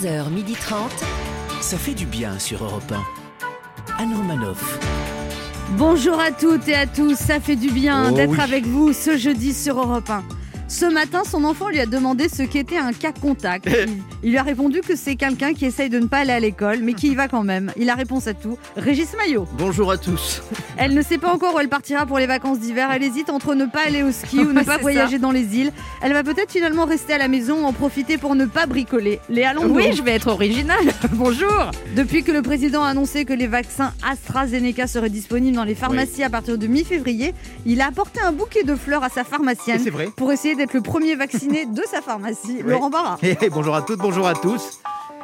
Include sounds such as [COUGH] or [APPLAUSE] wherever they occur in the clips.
11h30. Ça fait du bien sur Europe 1. Anne Romanoff. Bonjour à toutes et à tous, ça fait du bien Oh d'être oui. avec vous ce jeudi sur Europe 1. Ce matin, son enfant lui a demandé ce qu'était un cas contact. [LAUGHS] Il, il lui a répondu que c'est quelqu'un qui essaye de ne pas aller à l'école, mais qui y va quand même. Il a réponse à tout. Régis Maillot. Bonjour à tous. Elle ne sait pas encore où elle partira pour les vacances d'hiver. Elle hésite entre ne pas aller au ski [LAUGHS] ou ne pas voyager dans les îles. Elle va peut-être finalement rester à la maison, en profiter pour ne pas bricoler. Léa Landau. Oui, je vais être originale. [LAUGHS] Bonjour. Depuis que le président a annoncé que les vaccins AstraZeneca seraient disponibles dans les pharmacies à partir de mi-février, il a apporté un bouquet de fleurs à sa pharmacienne c'est vrai. pour essayer d'être le premier vacciné de sa pharmacie, Laurent Barra. [LAUGHS] Eh, bonjour à toutes, bonjour à tous.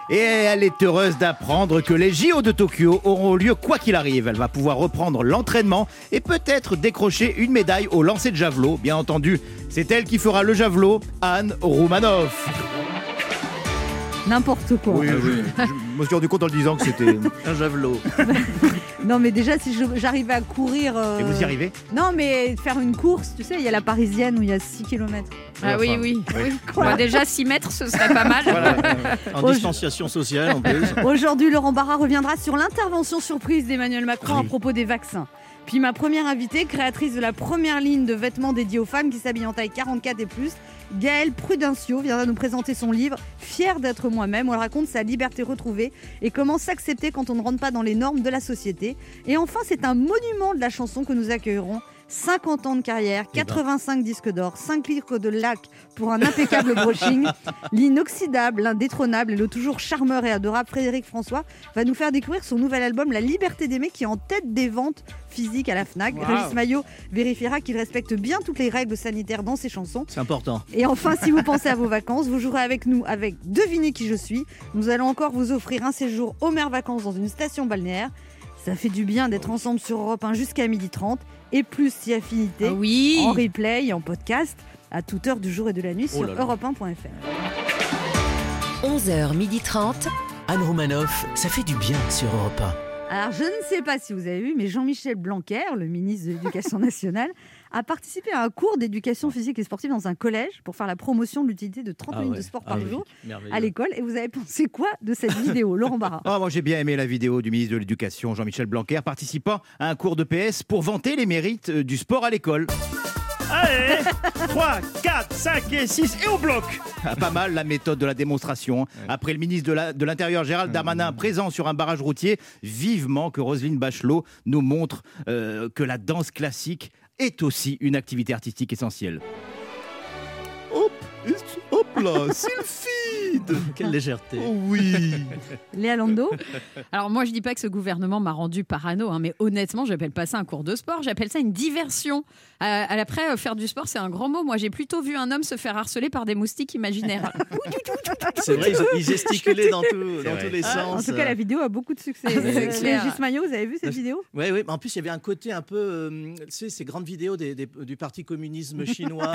Et elle est heureuse d'apprendre que les JO de Tokyo auront lieu quoi qu'il arrive. Elle va pouvoir reprendre l'entraînement et peut-être décrocher une médaille au lancer de javelot. Bien entendu, c'est elle qui fera le javelot, Anne Roumanoff. N'importe quoi. Oui, oui. Je me suis rendu compte en le disant que c'était [LAUGHS] un javelot. [LAUGHS] Non, mais déjà, si j'arrivais à courir. euh, Et vous y arrivez Non, mais faire une course, tu sais, il y a la parisienne où il y a 6 km. Ah oui, Enfin, oui. oui. Bon, déjà 6 mètres, ce serait pas mal. En Oh, je- distanciation sociale en plus. Aujourd'hui, Laurent Barra reviendra sur l'intervention surprise d'Emmanuel Macron Oui. à propos des vaccins. Puis ma première invitée, créatrice de la première ligne de vêtements dédiés aux femmes qui s'habillent en taille 44 et plus, Gaëlle Prudencio viendra nous présenter son livre Fier d'être moi-même où elle raconte sa liberté retrouvée et comment s'accepter quand on ne rentre pas dans les normes de la société. Et enfin, c'est un monument de la chanson que nous accueillerons. 50 ans de carrière, Eh ben. 85 disques d'or, 5 litres de lac pour un impeccable [LAUGHS] brushing, l'inoxydable, l'indétrônable et le toujours charmeur et adorable Frédéric François va nous faire découvrir son nouvel album La Liberté d'aimer qui est en tête des ventes physiques à la FNAC. Régis Maillot vérifiera qu'il respecte bien toutes les règles sanitaires dans ses chansons. C'est important. Et enfin, si vous pensez à vos vacances, vous jouerez avec nous avec Devinez qui je suis. Nous allons encore vous offrir un séjour aux mers vacances dans une station balnéaire. Ça fait du bien d'être ensemble sur Europe 1 jusqu'à 12h30 et plus si affinité Ah oui. en replay et en podcast à toute heure du jour et de la nuit Oh sur là là. europe1.fr. 11h30. Anne Romanoff, ça fait du bien sur Europe Alors, je ne sais pas si vous avez vu, mais Jean-Michel Blanquer, le ministre de l'Éducation [LAUGHS] nationale, a participé à un cours d'éducation physique et sportive dans un collège pour faire la promotion de l'utilité de 30 Ah minutes ouais. de sport Ah par jour à l'école. Et vous avez pensé quoi de cette vidéo, Laurent Barra? [LAUGHS] Ah, moi j'ai bien aimé la vidéo du ministre de l'Éducation, Jean-Michel Blanquer, participant à un cours de PS pour vanter les mérites euh, du sport à l'école. Allez 3, 4, 5 et 6 et au bloc Ah, Pas mal la méthode de la démonstration. Après le ministre de l'Intérieur Gérald Darmanin présent sur un barrage routier, vivement que Roselyne Bachelot nous montre euh, que la danse classique est aussi une activité artistique essentielle. Hop, là, [LAUGHS] Quelle légèreté. Oh oui [LAUGHS] Léa Lando Alors moi, je dis pas que ce gouvernement m'a rendu parano, hein, mais honnêtement, j'appelle pas ça un cours de sport, j'appelle ça une diversion. Euh, après, euh, faire du sport, c'est un grand mot. Moi, j'ai plutôt vu un homme se faire harceler par des moustiques imaginaires. [LAUGHS] C'est vrai, ils, ils gesticulaient dans, tout- dans vrai. tous les Ah, En sens. tout cas, la vidéo a beaucoup de succès. clair. Régis Maillot, vous avez vu cette vidéo? Oui, oui, mais en plus, il y avait un côté un peu, euh, tu sais, ces grandes vidéos des, des- du parti communisme chinois,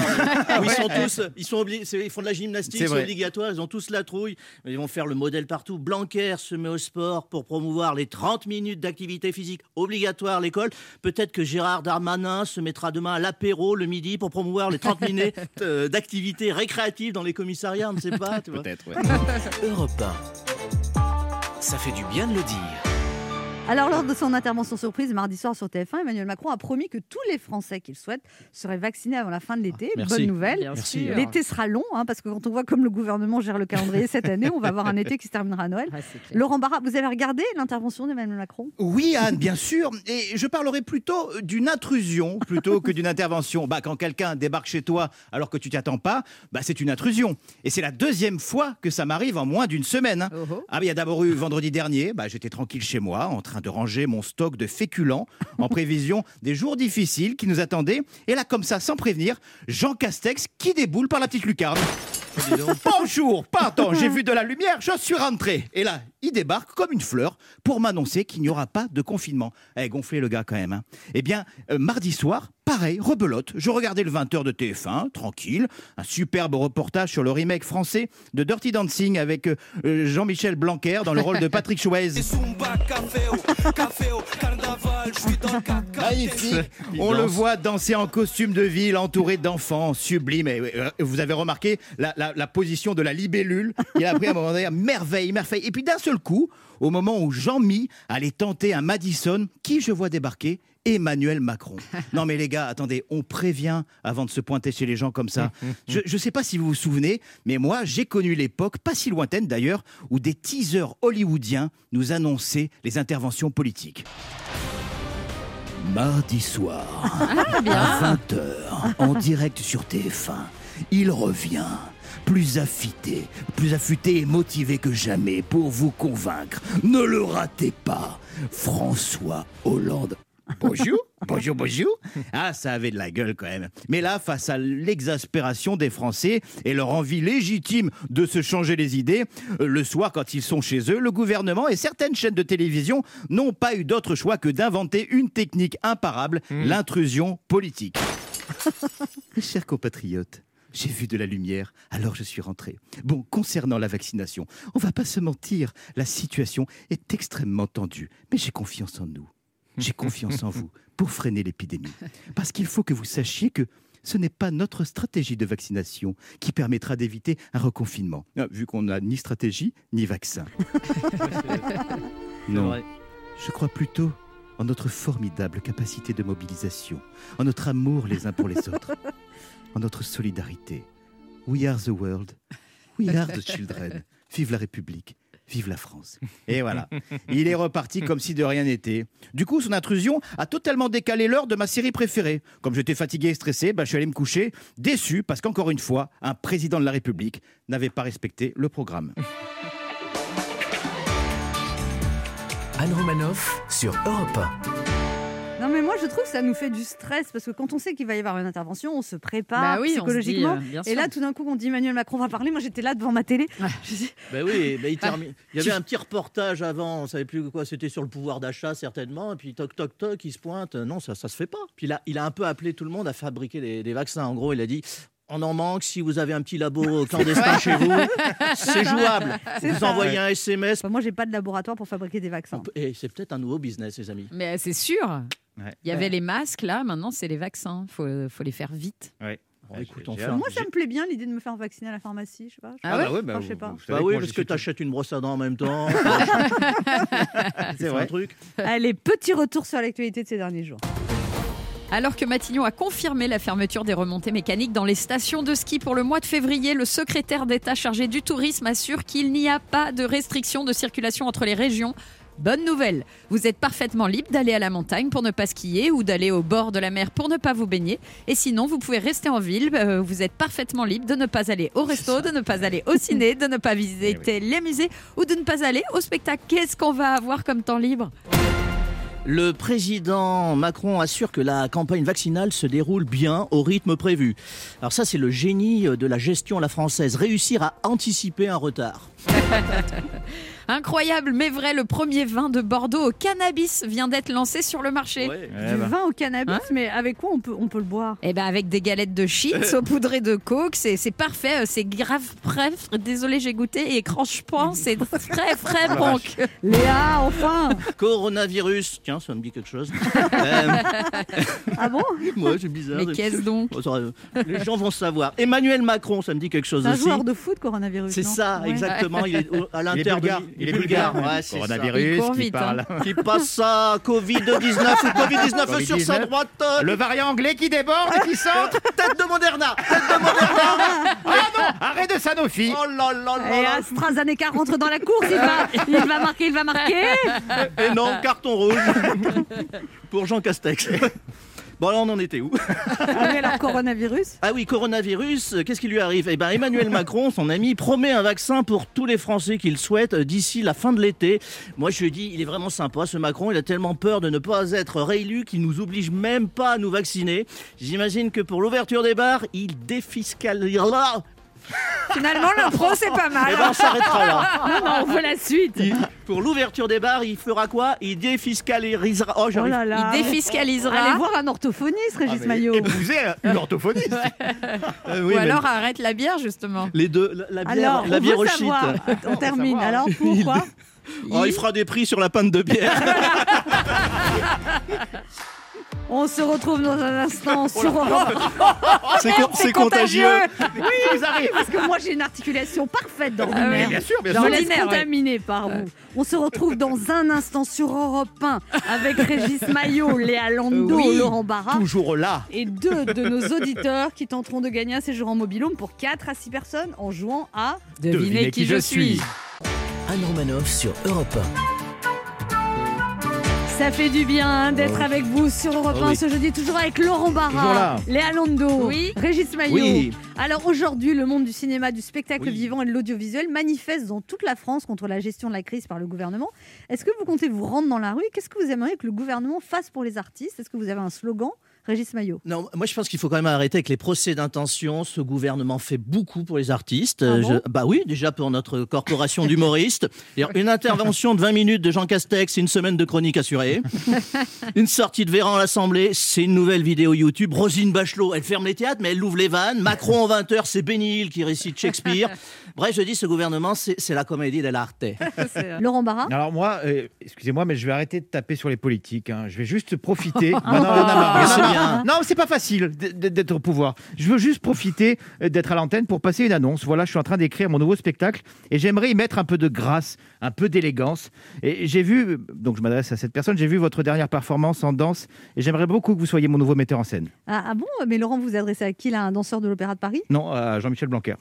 où [LAUGHS] ils sont tous, ils sont obligés, ils font de la gymnastique, C'est obligatoire, ils ont tous la trouille, ils vont faire le modèle partout. Blanquer se met au sport pour promouvoir les 30 minutes d'activité physique obligatoire à l'école. Peut-être que Gérard Darmanin se mettra demain à l'apéro le midi pour promouvoir les 30 [LAUGHS] minutes euh, d'activité récréative dans les commissariats, on ne sait pas. Peut-être, ouais. 1. [LAUGHS] Europe 1. Ça fait du bien de le dire. Alors, lors de son intervention surprise mardi soir sur TF1, Emmanuel Macron a promis que tous les Français qu'il souhaite seraient vaccinés avant la fin de l'été. merci. Bonne nouvelle. L'été sera long, hein, parce que quand on voit comme le gouvernement gère le calendrier cette année, on va avoir un été qui se terminera à Noël. Ah. Laurent Barra, vous avez regardé l'intervention d'Emmanuel Macron? Oui, Anne, bien sûr. Et je parlerai plutôt d'une intrusion plutôt que d'une intervention. Bah, quand quelqu'un débarque chez toi alors que tu t'y attends pas, bah, c'est une intrusion. Et c'est la deuxième fois que ça m'arrive en moins d'une semaine. hein. Oh, oh. Ah, il y a d'abord eu vendredi dernier. Bah, j'étais tranquille chez moi, en train de ranger mon stock de féculents en prévision des jours difficiles qui nous attendaient. Et là, comme ça, sans prévenir, Jean Castex qui déboule par la petite lucarne. Bonjour, pardon, j'ai vu de la lumière, je suis rentré. Et là, il débarque comme une fleur pour m'annoncer qu'il n'y aura pas de confinement. Eh, gonflé le gars quand même. hein. Eh bien, euh, mardi soir, pareil, rebelote. Je regardais le 20h de TF1, tranquille. Un superbe reportage sur le remake français de Dirty Dancing avec euh, euh, Jean-Michel Blanquer dans le rôle de Patrick [LAUGHS] Chouez. Magnifique. [LAUGHS] On le voit danser en costume de ville, entouré d'enfants, sublime. Et, euh, vous avez remarqué la, la- la position de la libellule. Il a pris un moment donné, merveille, merveille. Et puis d'un seul coup, au moment où Jean-Mi allait tenter un Madison, qui je vois débarquer? Emmanuel Macron. [LAUGHS] Non mais les gars, attendez, on prévient avant de se pointer chez les gens comme ça. Je ne sais pas si vous vous souvenez, mais moi j'ai connu l'époque, pas si lointaine d'ailleurs, où des teasers hollywoodiens nous annonçaient les interventions politiques. Mardi soir, à 20h, en direct sur TF1, il revient, plus affûté, plus affûté et motivé que jamais pour vous convaincre. Ne le ratez pas, François Hollande. Bonjour, [LAUGHS] bonjour, bonjour. Ah, ça avait de la gueule quand même. Mais là, face à l'exaspération des Français et leur envie légitime de se changer les idées, euh, le soir quand ils sont chez eux, le gouvernement et certaines chaînes de télévision n'ont pas eu d'autre choix que d'inventer une technique imparable, l'intrusion politique. [LAUGHS] Chers compatriotes, j'ai vu de la lumière, alors je suis rentré. Bon, concernant la vaccination, on va pas se mentir, la situation est extrêmement tendue, mais j'ai confiance en nous. J'ai confiance en vous [LAUGHS] pour freiner l'épidémie. Parce qu'il faut que vous sachiez que ce n'est pas notre stratégie de vaccination qui permettra d'éviter un reconfinement, Ah, vu qu'on n'a ni stratégie ni vaccin. Non, je crois plutôt en notre formidable capacité de mobilisation, en notre amour les uns pour les autres, en notre solidarité. We are the world, we are the children. [LAUGHS] Vive la République, vive la France. Et voilà, [LAUGHS] il est reparti comme si de rien n'était. Du coup, son intrusion a totalement décalé l'heure de ma série préférée. Comme j'étais fatigué et stressé, bah, je suis allé me coucher, déçu, parce qu'encore une fois, un président de la République n'avait pas respecté le programme. Anne Romanoff sur Europe je trouve que ça nous fait du stress parce que quand on sait qu'il va y avoir une intervention, on se prépare Bah oui, on se dit, psychologiquement. euh, et là tout d'un coup on dit Emmanuel Macron va parler, moi j'étais là devant ma télé. Je dis, Ben oui, [LAUGHS] ben il, termine- il y avait un petit reportage avant, on savait plus quoi, c'était sur le pouvoir d'achat certainement, et puis toc toc toc, il se pointe, non ça ça se fait pas. Puis là, il a un peu appelé tout le monde à fabriquer des, des vaccins. En gros, il a dit. On en manque, si vous avez un petit labo [LAUGHS] clandestin chez vous, c'est jouable. Vous ça. envoyez un SMS. Bah, moi j'ai pas de laboratoire pour fabriquer des vaccins. Et c'est peut-être un nouveau business, les amis. Mais c'est sûr. Ouais. Il y avait les masques, là, maintenant c'est les vaccins. Il faut, faut les faire vite. Bon, écoute, Moi ça me plaît bien l'idée de me faire vacciner à la pharmacie, je sais pas. Ah ouais bah Enfin, je sais pas. Bah oui, parce que tu achètes une brosse à dents en même temps. [LAUGHS] c'est vrai. un truc. Allez, petit retour sur l'actualité de ces derniers jours. Alors que Matignon a confirmé la fermeture des remontées mécaniques dans les stations de ski pour le mois de février, le secrétaire d'État chargé du tourisme assure qu'il n'y a pas de restriction de circulation entre les régions. Bonne nouvelle, vous êtes parfaitement libre d'aller à la montagne pour ne pas skier ou d'aller au bord de la mer pour ne pas vous baigner. Et sinon, vous pouvez rester en ville, euh, vous êtes parfaitement libre de ne pas aller au resto, de ne pas aller au ciné, de ne pas visiter les musées ou de ne pas aller au spectacle. Qu'est-ce qu'on va avoir comme temps libre? Le président Macron assure que la campagne vaccinale se déroule bien au rythme prévu. Alors ça, c'est le génie de la gestion à la française, réussir à anticiper un retard. [LAUGHS] Incroyable mais vrai, le premier vin de Bordeaux au cannabis vient d'être lancé sur le marché. du vin au cannabis, mais avec quoi on peut, on peut le boire? Eh ben avec des galettes de shit saupoudrées [LAUGHS] de coke, c'est c'est parfait, euh, c'est grave frais. Désolé, j'ai goûté et franchement, [LAUGHS] c'est très frais donc. Léa, enfin Coronavirus, tiens, ça me dit quelque chose. [LAUGHS] Euh, Ah bon? Moi, c'est bizarre. Mais qu'est-ce donc? Les gens vont savoir. Emmanuel Macron, ça me dit quelque chose C'est un aussi. joueur de foot, coronavirus. C'est ça, Ouais. exactement. Il est à l'intérieur. Il est bulgare. Ouais, c'est ça. Il Coronavirus court qui vite, parle. [LAUGHS] Qui passe ça, Covid-19 ou Covid-19 sur sa Covid-19. droite. Le variant anglais qui déborde et qui centre. [LAUGHS] Tête de Moderna Tête de Moderna [LAUGHS] Ah non Arrête de Sanofi Oh là là là Et AstraZeneca rentre dans la course, il va, il va marquer, il va marquer. Et non, carton rouge pour Jean Castex. Bon, alors on en était où? Ah oui, alors coronavirus Ah oui, coronavirus, euh, qu'est-ce qui lui arrive? Eh ben, Emmanuel Macron, son ami, promet un vaccin pour tous les Français qu'il souhaite euh, d'ici la fin de l'été. Moi, je lui dis, il est vraiment sympa, ce Macron. Il a tellement peur de ne pas être réélu qu'il nous oblige même pas à nous vacciner. J'imagine que pour l'ouverture des bars, il défiscalisera Finalement, l'impro, c'est pas mal. Eh ben, on s'arrêtera là. [LAUGHS] Non, non, on veut la suite. Il- pour l'ouverture des bars, il fera quoi? Il défiscalisera. Oh, Oh j'arrive. là là. Il défiscalisera. Allez voir un orthophoniste, Régis Ah, Maillot. Épouser une [LAUGHS] orthophoniste. Euh, oui, Ou mais alors arrête la bière, justement. les deux, la, la bière, Alors, la on bière au shit. On termine. savoir. Alors, pourquoi Oh, il fera des prix sur la pinte de bière. [LAUGHS] On se retrouve dans un instant sur Europe. c'est con- c'est contagieux. Oui, parce que moi j'ai une articulation parfaite Ah d'ordinaire. Bien sûr, bien Je sûr. me laisse contaminer par vous. On se retrouve dans un instant sur Europe 1 avec Régis Maillot, Léa Lando, Oui. Laurent Barra Toujours là. et deux de nos auditeurs qui tenteront de gagner un séjour en mobilhome pour 4 à 6 personnes en jouant à Devinez qui je suis. Anne Romanoff sur Europe Ça fait du bien d'être avec vous sur Europe 1 Oh oui. ce jeudi, toujours avec Laurent Barra. Léa Lando, Oui. Régis Maillot. Oui. Alors aujourd'hui, le monde du cinéma, du spectacle Oui. vivant et de l'audiovisuel manifeste dans toute la France contre la gestion de la crise par le gouvernement. Est-ce que vous comptez vous rendre dans la rue? Qu'est-ce que vous aimeriez que le gouvernement fasse pour les artistes? Est-ce que vous avez un slogan? Régis Maillot. Non, moi je pense qu'il faut quand même arrêter avec les procès d'intention. Ce gouvernement fait beaucoup pour les artistes. Ah Euh, bah oui, déjà pour notre corporation d'humoristes. Une intervention de 20 minutes de Jean Castex, c'est une semaine de chronique assurée. [LAUGHS] une sortie de Véran à l'Assemblée, c'est une nouvelle vidéo YouTube. Rosine Bachelot, elle ferme les théâtres, mais elle ouvre les vannes. Macron en 20 heures, c'est Benny Hill qui récite Shakespeare. [LAUGHS] Bref, je dis, ce gouvernement, c'est c'est la comédie dell'arte. [LAUGHS] Laurent Barra? Alors moi, euh, excusez-moi, mais je vais arrêter de taper sur les politiques. hein. Je vais juste profiter. Maintenant, [LAUGHS] Non, c'est pas facile d'être au pouvoir. Je veux juste profiter euh, d'être à l'antenne pour passer une annonce. Voilà, je suis en train d'écrire mon nouveau spectacle et j'aimerais y mettre un peu de grâce, un peu d'élégance. Et j'ai vu, donc je m'adresse à cette personne, j'ai vu votre dernière performance en danse et j'aimerais beaucoup que vous soyez mon nouveau metteur en scène. ah, ah bon? Mais Laurent, vous vous adressez à qui là? Un danseur de l'Opéra de Paris? Non, à Jean-Michel Blanquer.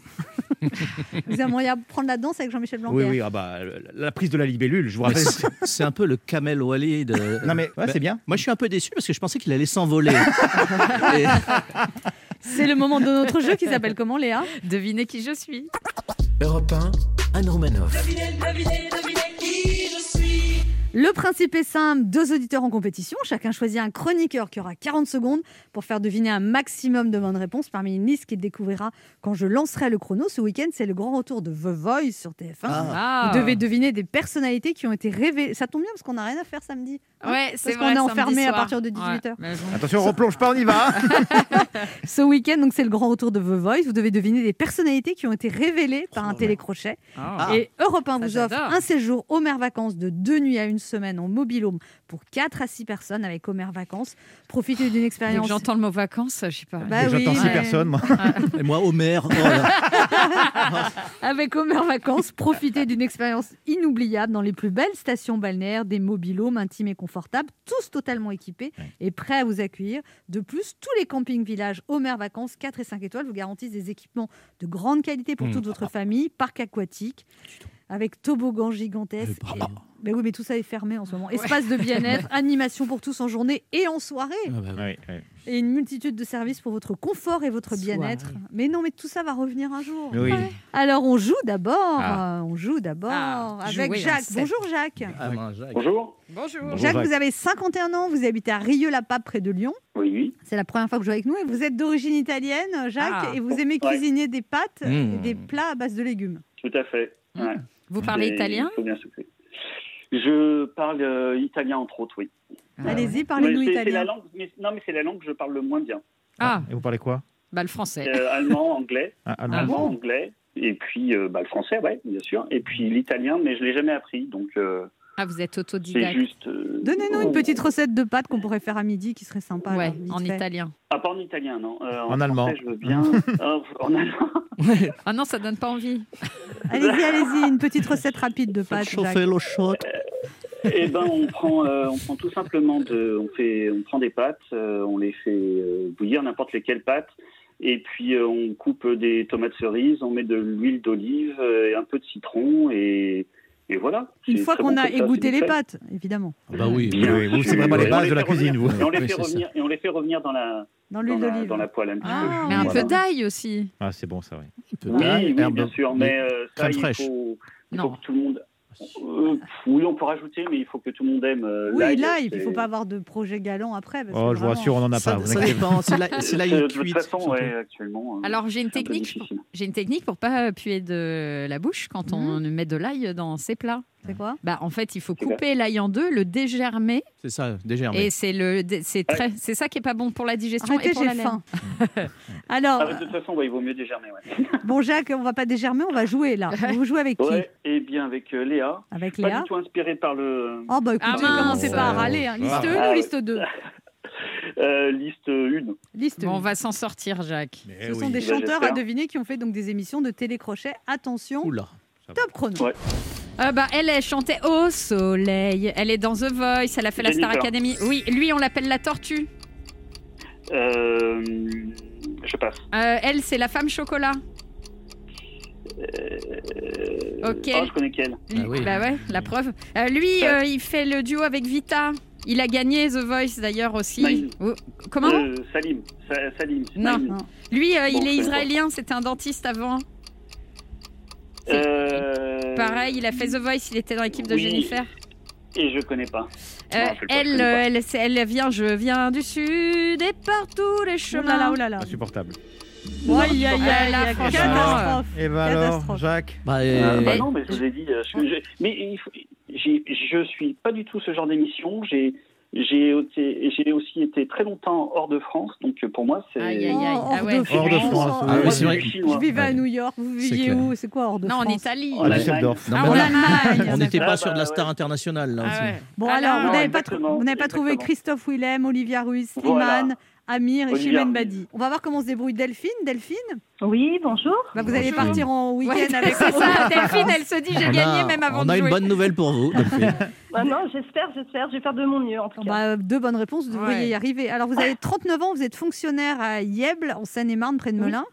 [LAUGHS] Vous aimeriez apprendre la danse avec Jean-Michel Blanquer? Oui, oui, ah bah, la prise de la libellule, je vous rappelle. C'est un peu le Kamel Wally [LAUGHS] de. Non mais ouais, c'est bien. Moi, je suis un peu déçu parce que je pensais qu'il allait s'envoler. [LAUGHS] Et- C'est le moment de notre jeu qui s'appelle comment, Léa? Devinez qui je suis. Europe 1, Anne Romanoff. Le principe est simple, deux auditeurs en compétition, chacun choisit un chroniqueur qui aura 40 secondes pour faire deviner un maximum de bonnes réponses parmi une liste qu'il découvrira quand je lancerai le chrono. Ce week-end, c'est le grand retour de The Voice sur TF1. Ah. Vous devez deviner des personnalités qui ont été révélées. Ça tombe bien parce qu'on n'a rien à faire samedi. hein, Ouais, c'est parce qu'on est enfermé à partir de Ouais, 18h. mais bon. Attention, on replonge pas, on y va. hein. [LAUGHS] Ce week-end, donc c'est le grand retour de The Voice. Vous devez deviner des personnalités qui ont été révélées par un télécrochet. Ah. Et Europe 1 Ça, vous offre un séjour Homer Vacances de deux nuits à une semaine en mobilhome pour 4 à 6 personnes avec Homer Vacances. Profitez d'une expérience. J'entends le mot vacances, je sais pas. Bah oui, J'entends six ouais. personnes, moi. Et moi, Homer. oh. [LAUGHS] Avec Homer Vacances, profitez d'une expérience inoubliable dans les plus belles stations balnéaires, des mobilhomes intimes et confortables, tous totalement équipés et prêts à vous accueillir. De plus, tous les campings villages Homer Vacances 4 et 5 étoiles vous garantissent des équipements de grande qualité pour Mmh. toute votre famille, parc aquatique. Avec toboggan gigantesque. Et-. Mais oui, mais tout ça est fermé en ce moment. Espace de bien-être, [LAUGHS] animation pour tous en journée et en soirée. Ah bah oui. Oui, oui. Et une multitude de services pour votre confort et votre bien-être. Mais non, mais tout ça va revenir un jour. Oui. Alors on joue d'abord, Ah. euh, on joue d'abord Ah, avec jouer, Jacques. Bonjour Jacques. Ah. Bonjour. Bonjour. Bonjour, Jacques, Jacques. vous avez 51 ans, vous habitez à Rieux-la-Pape près de Lyon. Oui, oui. C'est la première fois que vous jouez avec nous et vous êtes d'origine italienne, Jacques, Ah. et vous aimez Ouais. cuisiner des pâtes et Mmh. des plats à base de légumes. Tout à fait. Mmh. Ouais. Vous parlez Et italien? Il faut bien souffler. Je parle euh, italien entre autres, oui. Allez-y, parlez-nous c'est- la italien. langue, mais- non, mais c'est la langue que je parle le moins bien. Ah, Et vous parlez quoi? Bah le français. Euh, allemand, anglais, [LAUGHS] Ah, allemand. Ah anglais, et puis euh, bah, le français, ouais, bien sûr, et puis l'italien, mais je l'ai jamais appris, donc euh, Ah, vous êtes c'est autodidacte. juste. euh, Donnez-nous une petite recette de pâtes qu'on pourrait faire à midi qui serait sympa. Ouais, là, en fait. italien. Ah, pas en italien, non. Euh, En allemand. français, je veux bien. [LAUGHS] Oh, en allemand. Ah non, ça donne pas envie. Allez-y, allez-y, une petite recette rapide de pâtes. Chauffer l'eau chaude. Eh ben, on prend, euh, on prend tout simplement de, on fait, on prend des pâtes, euh, on les fait euh, bouillir, n'importe lesquelles pâtes, et puis euh, on coupe des tomates cerises, on met de l'huile d'olive euh, et un peu de citron, et, et voilà. Une fois qu'on bon a égoutté les pâtes, évidemment, Bah oui. Oui, oui, c'est vraiment les bases de la cuisine, vous. Et on les Oui, fait revenir, et on les fait revenir dans la, dans dans l'huile la, d'olive. dans la poêle un petit Ah, peu. Mais un Voilà. peu d'ail aussi. Ah, c'est bon ça, oui. Oui, oui, herbe- bien sûr, mais euh, ça, il fraîche. faut, il Non. faut que tout le monde. Euh, oui, on peut rajouter, mais il faut que tout le monde aime. euh, Oui, l'ail, là, il faut pas avoir de projet galant après. parce Oh, que je vous rassure, on n'en a pas. ça dépend, c'est la, c'est la Euh, de toute cuite. façon, surtout. ouais, actuellement. euh, Alors j'ai une un technique. difficile. J'ai une technique pour pas puer de la bouche quand on met de l'ail dans ses plats. C'est quoi? Bah en fait, il faut couper l'ail en deux, le dégermer C'est ça, dégermé. et c'est le c'est très c'est ça qui est pas bon pour la digestion Arrêtez, et pour la faim. [LAUGHS] Alors, Ah, de toute façon, ouais, il vaut mieux dégermer. Ouais. [LAUGHS] bon, Jacques, on va pas dégermer, on va jouer là. Vous jouez avec qui? Ouais, et bien avec euh, Léa. Avec Pas Léa du tout inspiré par le Oh, bah écoutez, Ah, mince. commencez pas à râler. hein. Liste Ah. 1 Ah, ou ouais. liste 2 [LAUGHS] euh, liste 1. Liste Bon, on 1. va s'en sortir, Jacques. Mais Ce oui. sont des Bah, chanteurs à deviner qui ont fait donc des émissions de télécrochet. Attention, Oula. top chrono. Ouais. Euh, bah, elle, elle chantait au soleil. Elle est dans The Voice. Elle a fait la Star. Academy. Oui, lui, on l'appelle la tortue. Euh, je passe. Euh, elle, c'est la femme chocolat. Euh, Ok. Oh, je connais quelle Lui- Ah oui. Bah ouais, la preuve. Euh, lui, euh, il fait le duo avec Vita. Il a gagné The Voice d'ailleurs aussi. Naïm. Oh, Comment Euh, Salim. Sa- Salim. Non. Lui, euh, Bon, il est israélien. C'était un dentiste avant. Euh, Pareil, il a fait The Voice. Il était dans l'équipe de oui. Jennifer. Et je connais pas. Euh, Non, pas, elle, connais euh, pas. elle, vient, je viens du sud et partout les Oh chemins. là là, oh là là. Insupportable. Aïe, aïe, Là, aïe, là, aïe, franchement, catastrophe. Et bah alors, Catastrophe. Jacques Bah, euh, bah non, mais je vous ai dit, je, je- mais il faut- j'ai- je suis pas du tout ce genre d'émission. J'ai j'ai été- j'ai aussi été très longtemps hors de France, donc euh, pour moi c'est. Aïe, aïe, aïe. Oh, Ah hors ouais. de Hors de France. Ah vrai. du Je vivais à Ouais. New York, vous viviez où? C'est quoi hors de Non, en France? Italie. Non, Ah, mais en Allemagne. [LAUGHS] on n'était Ah, pas bah, sur de la ouais. star internationale là Ah aussi. ouais. Bon, Ah alors, non, vous n'avez pas, trouvé exactement. Christophe Willem, Olivia Ruiz, Voilà. Slimane, Amir et Chimène. Badi. On va voir comment se débrouille Delphine. Delphine, Oui, bonjour. bah, vous allez partir en week-end Ouais, avec [LAUGHS] ça. Delphine, elle se dit j'ai On gagné a, même avant on de a jouer. une bonne nouvelle pour vous. Delphine. [LAUGHS] Ah non, j'espère, j'espère. Je vais faire de mon mieux en tout cas. Bah, deux bonnes réponses, vous devriez Ouais. y arriver. Alors, vous avez 39 ans, vous êtes fonctionnaire à Yèble, en Seine-et-Marne, près de Oui. Melun.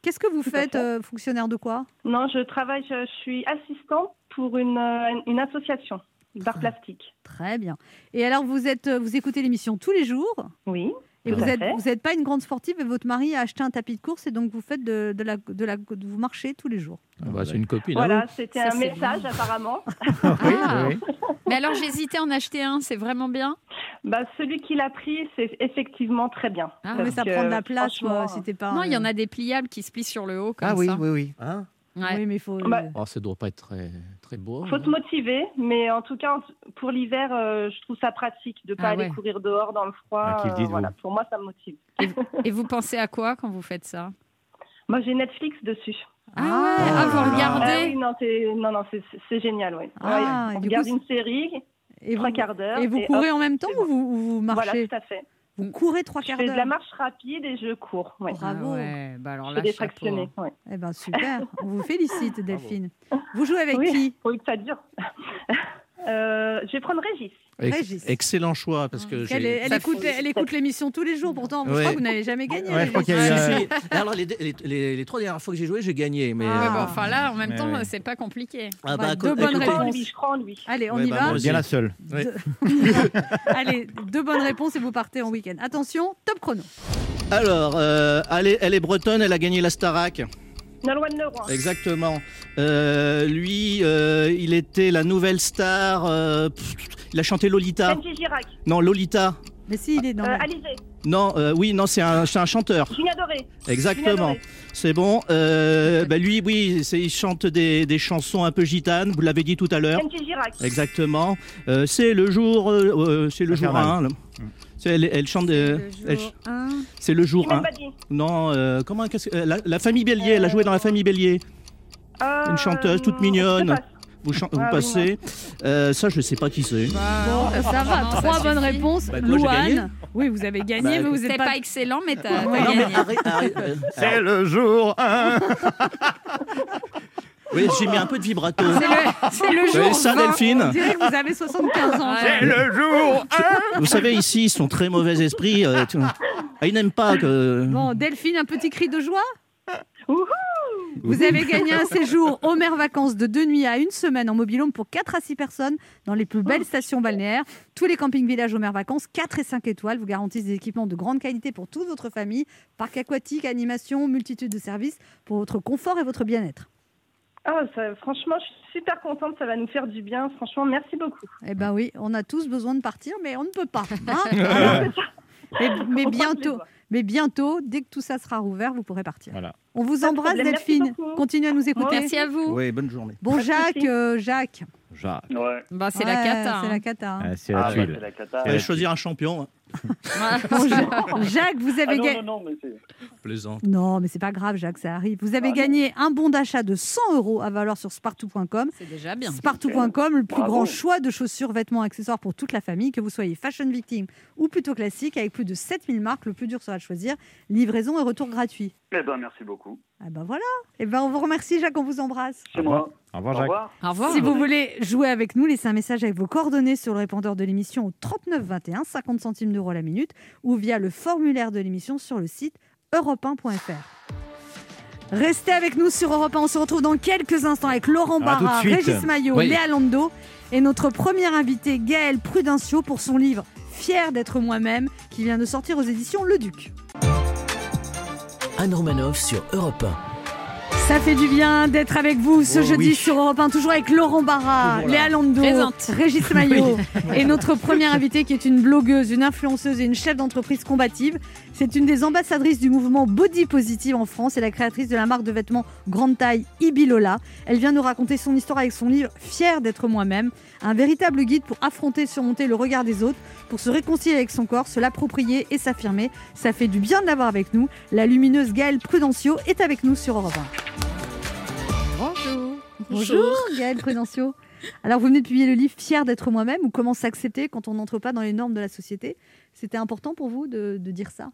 Qu'est-ce que vous Tout faites, fait. euh, fonctionnaire de quoi? Non, je travaille, je, je suis assistante pour une, euh, une association d'art plastique. Très bien. Et alors, vous, êtes, euh, vous écoutez l'émission tous les jours? Oui. Et vous n'êtes vous êtes pas une grande sportive et votre mari a acheté un tapis de course et donc vous faites de, de la, de la, de vous marchez tous les jours. Ah bah, c'est une copine. Voilà, c'était Ça, un message apparemment. [LAUGHS] Ah. oui. Mais alors j'hésitais à en acheter un, c'est vraiment bien? Bah, celui qui l'a pris, c'est effectivement très bien. Ah, mais ça que, prend de la place, t'es pas. Non, il y en a des pliables qui se plient sur le haut comme Ah oui, ça. oui, oui. vous. Hein Ouais. Oui, mais il faut. Bah, euh, oh, ça doit pas être très, très beau. Faut se motiver, mais en tout cas, pour l'hiver, euh, je trouve ça pratique de pas Ah aller ouais. courir dehors dans le froid. Ah, euh, voilà, vous pour moi, ça me motive. Et vous pensez à quoi quand vous faites ça? Moi, j'ai Netflix dessus. Ah ouais, Ah, ah, vous. Ah regardez? Oui, non, c'est- non, non, c'est- génial, oui. Ah, et on regarde coup, une série, et vous, trois quarts d'heure. et vous courez en même temps ou vous, ou vous Voilà, marchez? tout à fait. Vous courez trois Je quarts fais de la d'heure. marche rapide et je cours. Oui. Bravo. Ah ouais, bah alors Je des chapeau. fractionnés. oui. Eh ben super. On vous félicite, [LAUGHS] Delphine. Vous jouez avec Oui. qui? Oui, que ça dure. Euh, je vais prendre Régis. Ex- Régis. Excellent choix parce que Elle, écoute, fait- elle écoute l'émission tous les jours. Pourtant, je Ouais. crois que vous n'avez jamais gagné. Ouais, je crois Régis. qu'il y a eu, Si, euh, si. Alors les, les, les- les trois dernières fois que j'ai joué, j'ai gagné. Mais Ouais, Ah. bon, enfin là, en même temps, ouais. c'est pas compliqué. Ah Bah, co- deux bonnes Je écoutez, crois en réponses. lui, je crois en lui. Allez, on Ouais, y bah, va. Bien la seule. [LAUGHS] Allez, deux bonnes réponses et vous partez en week-end. Attention, top chrono. Alors, euh, elle, est, elle est bretonne, elle a gagné la Starac. Nolwenn Leroy. Exactement. Euh, lui, euh, il était la nouvelle star. euh, pff, il a chanté Lolita. Girac. Non, Lolita. Mais si, il est dans. Euh, la- Alizé. Non, euh, oui, non, c'est un, c'est un chanteur. Julien Doré. Exactement. Julien C'est bon. Euh, bah, lui, oui, c'est- il chante des, des chansons un peu gitanes. Vous l'avez dit tout à l'heure. Girac. Exactement. Euh, c'est le jour, euh, euh, c'est le jour Infernal. 1. là. C'est- Elle, elle chante. elle- un. C'est le jour Chimène 1. Badi. Non, euh, comment qu'est-ce que- euh, la, la famille Bélier, elle a joué dans la famille Bélier. Euh, Une chanteuse toute mignonne. je passe. Vous, Ah oui, passez. Euh, ça, je sais pas qui c'est. Bon, ça va. ça Trois bonnes réponses. Bah, Louane. Oui, vous avez gagné, Bah, mais vous n'êtes pas... pas. excellent, mais t'as gagné. euh, C'est le jour 1. [LAUGHS] Oui, j'ai mis un peu de vibrato. C'est le, c'est le jour ça, 20. On Delphine dirait que vous avez 75 ans. C'est le jour 1. Vous savez, ici, ils sont très mauvais esprits. euh. Ah, ils n'aiment pas que. Bon, Delphine, un petit cri de joie. Wouhou Vous avez gagné un séjour aux mers vacances de deux nuits à une semaine en mobilhome pour 4 à 6 personnes dans les plus belles stations balnéaires. Tous les campings villages aux mers vacances, 4 et 5 étoiles, vous garantissent des équipements de grande qualité pour toute votre famille, parc aquatique, animation, multitude de services pour votre confort et votre bien-être. Ah, ça- franchement, je suis super contente, ça va nous faire du bien. Franchement, merci beaucoup. Eh ben oui, on a tous besoin de partir, mais on ne peut pas. hein. [LAUGHS] Alors, mais, bientôt. Mais bientôt, dès que tout ça sera rouvert, vous pourrez partir. Voilà. On vous Pas embrasse, problème, Delphine. Continuez à nous écouter. Merci à vous. Oui, bonne journée. Bon, Jacques, euh, Jacques. Jacques. Ouais. Bah, c'est la cata. C'est hein. la cata. hein. Ah, c'est la Ah, tuile. c'est la cata. Fallait choisir un champion. [LAUGHS] Jacques, vous Ah avez non, gagné. non, non, mais c'est... Plaisant. Non, mais c'est pas grave, Jacques, ça arrive. Vous avez Ah, non. gagné un bon d'achat de 100 euros à valeur sur spartou.com. C'est déjà bien. Spartou.com, le plus Bravo. grand choix de chaussures, vêtements, accessoires pour toute la famille, que vous soyez fashion victime ou plutôt classique, avec plus de 7000 marques. Le plus dur sera de choisir. Livraison et retour gratuit. Eh ben, merci beaucoup. Ah ben voilà. Et ben on vous remercie, Jacques, on vous embrasse. C'est moi. Au revoir, Au Jacques. revoir. Au revoir. Si vous voulez jouer avec nous, laissez un message avec vos coordonnées sur le répondeur de l'émission au 39 21, 50 centimes d'euros la minute, ou via le formulaire de l'émission sur le site europe1.fr. Restez avec nous sur Europe 1. On se retrouve dans quelques instants avec Laurent Barra. Régis Maillot, Oui. Léa Lando et notre premier invité, Gaël Prudencio, pour son livre Fier d'être moi-même, qui vient de sortir aux éditions Le Duc. Anne Romanoff sur Europe Ça fait du bien d'être avec vous ce Oh jeudi oui. sur Europe 1, toujours avec Laurent Barra. Léa Lando, Présente. Régis Maillot [LAUGHS] et notre première invitée qui est une blogueuse, une influenceuse et une chef d'entreprise combative. C'est une des ambassadrices du mouvement Body Positive en France et la créatrice de la marque de vêtements grande taille Ibilola. Elle vient nous raconter son histoire avec son livre Fier d'être moi-même, un véritable guide pour affronter et surmonter le regard des autres, pour se réconcilier avec son corps, se l'approprier et s'affirmer. Ça fait du bien de l'avoir avec nous. La lumineuse Gaëlle Prudencio est avec nous sur Europe 1. Bonjour. Bonjour Gaëlle Prudencio. Alors vous venez de publier le livre Fier d'être moi-même ou comment s'accepter quand on n'entre pas dans les normes de la société? C'était important pour vous de, de dire ça?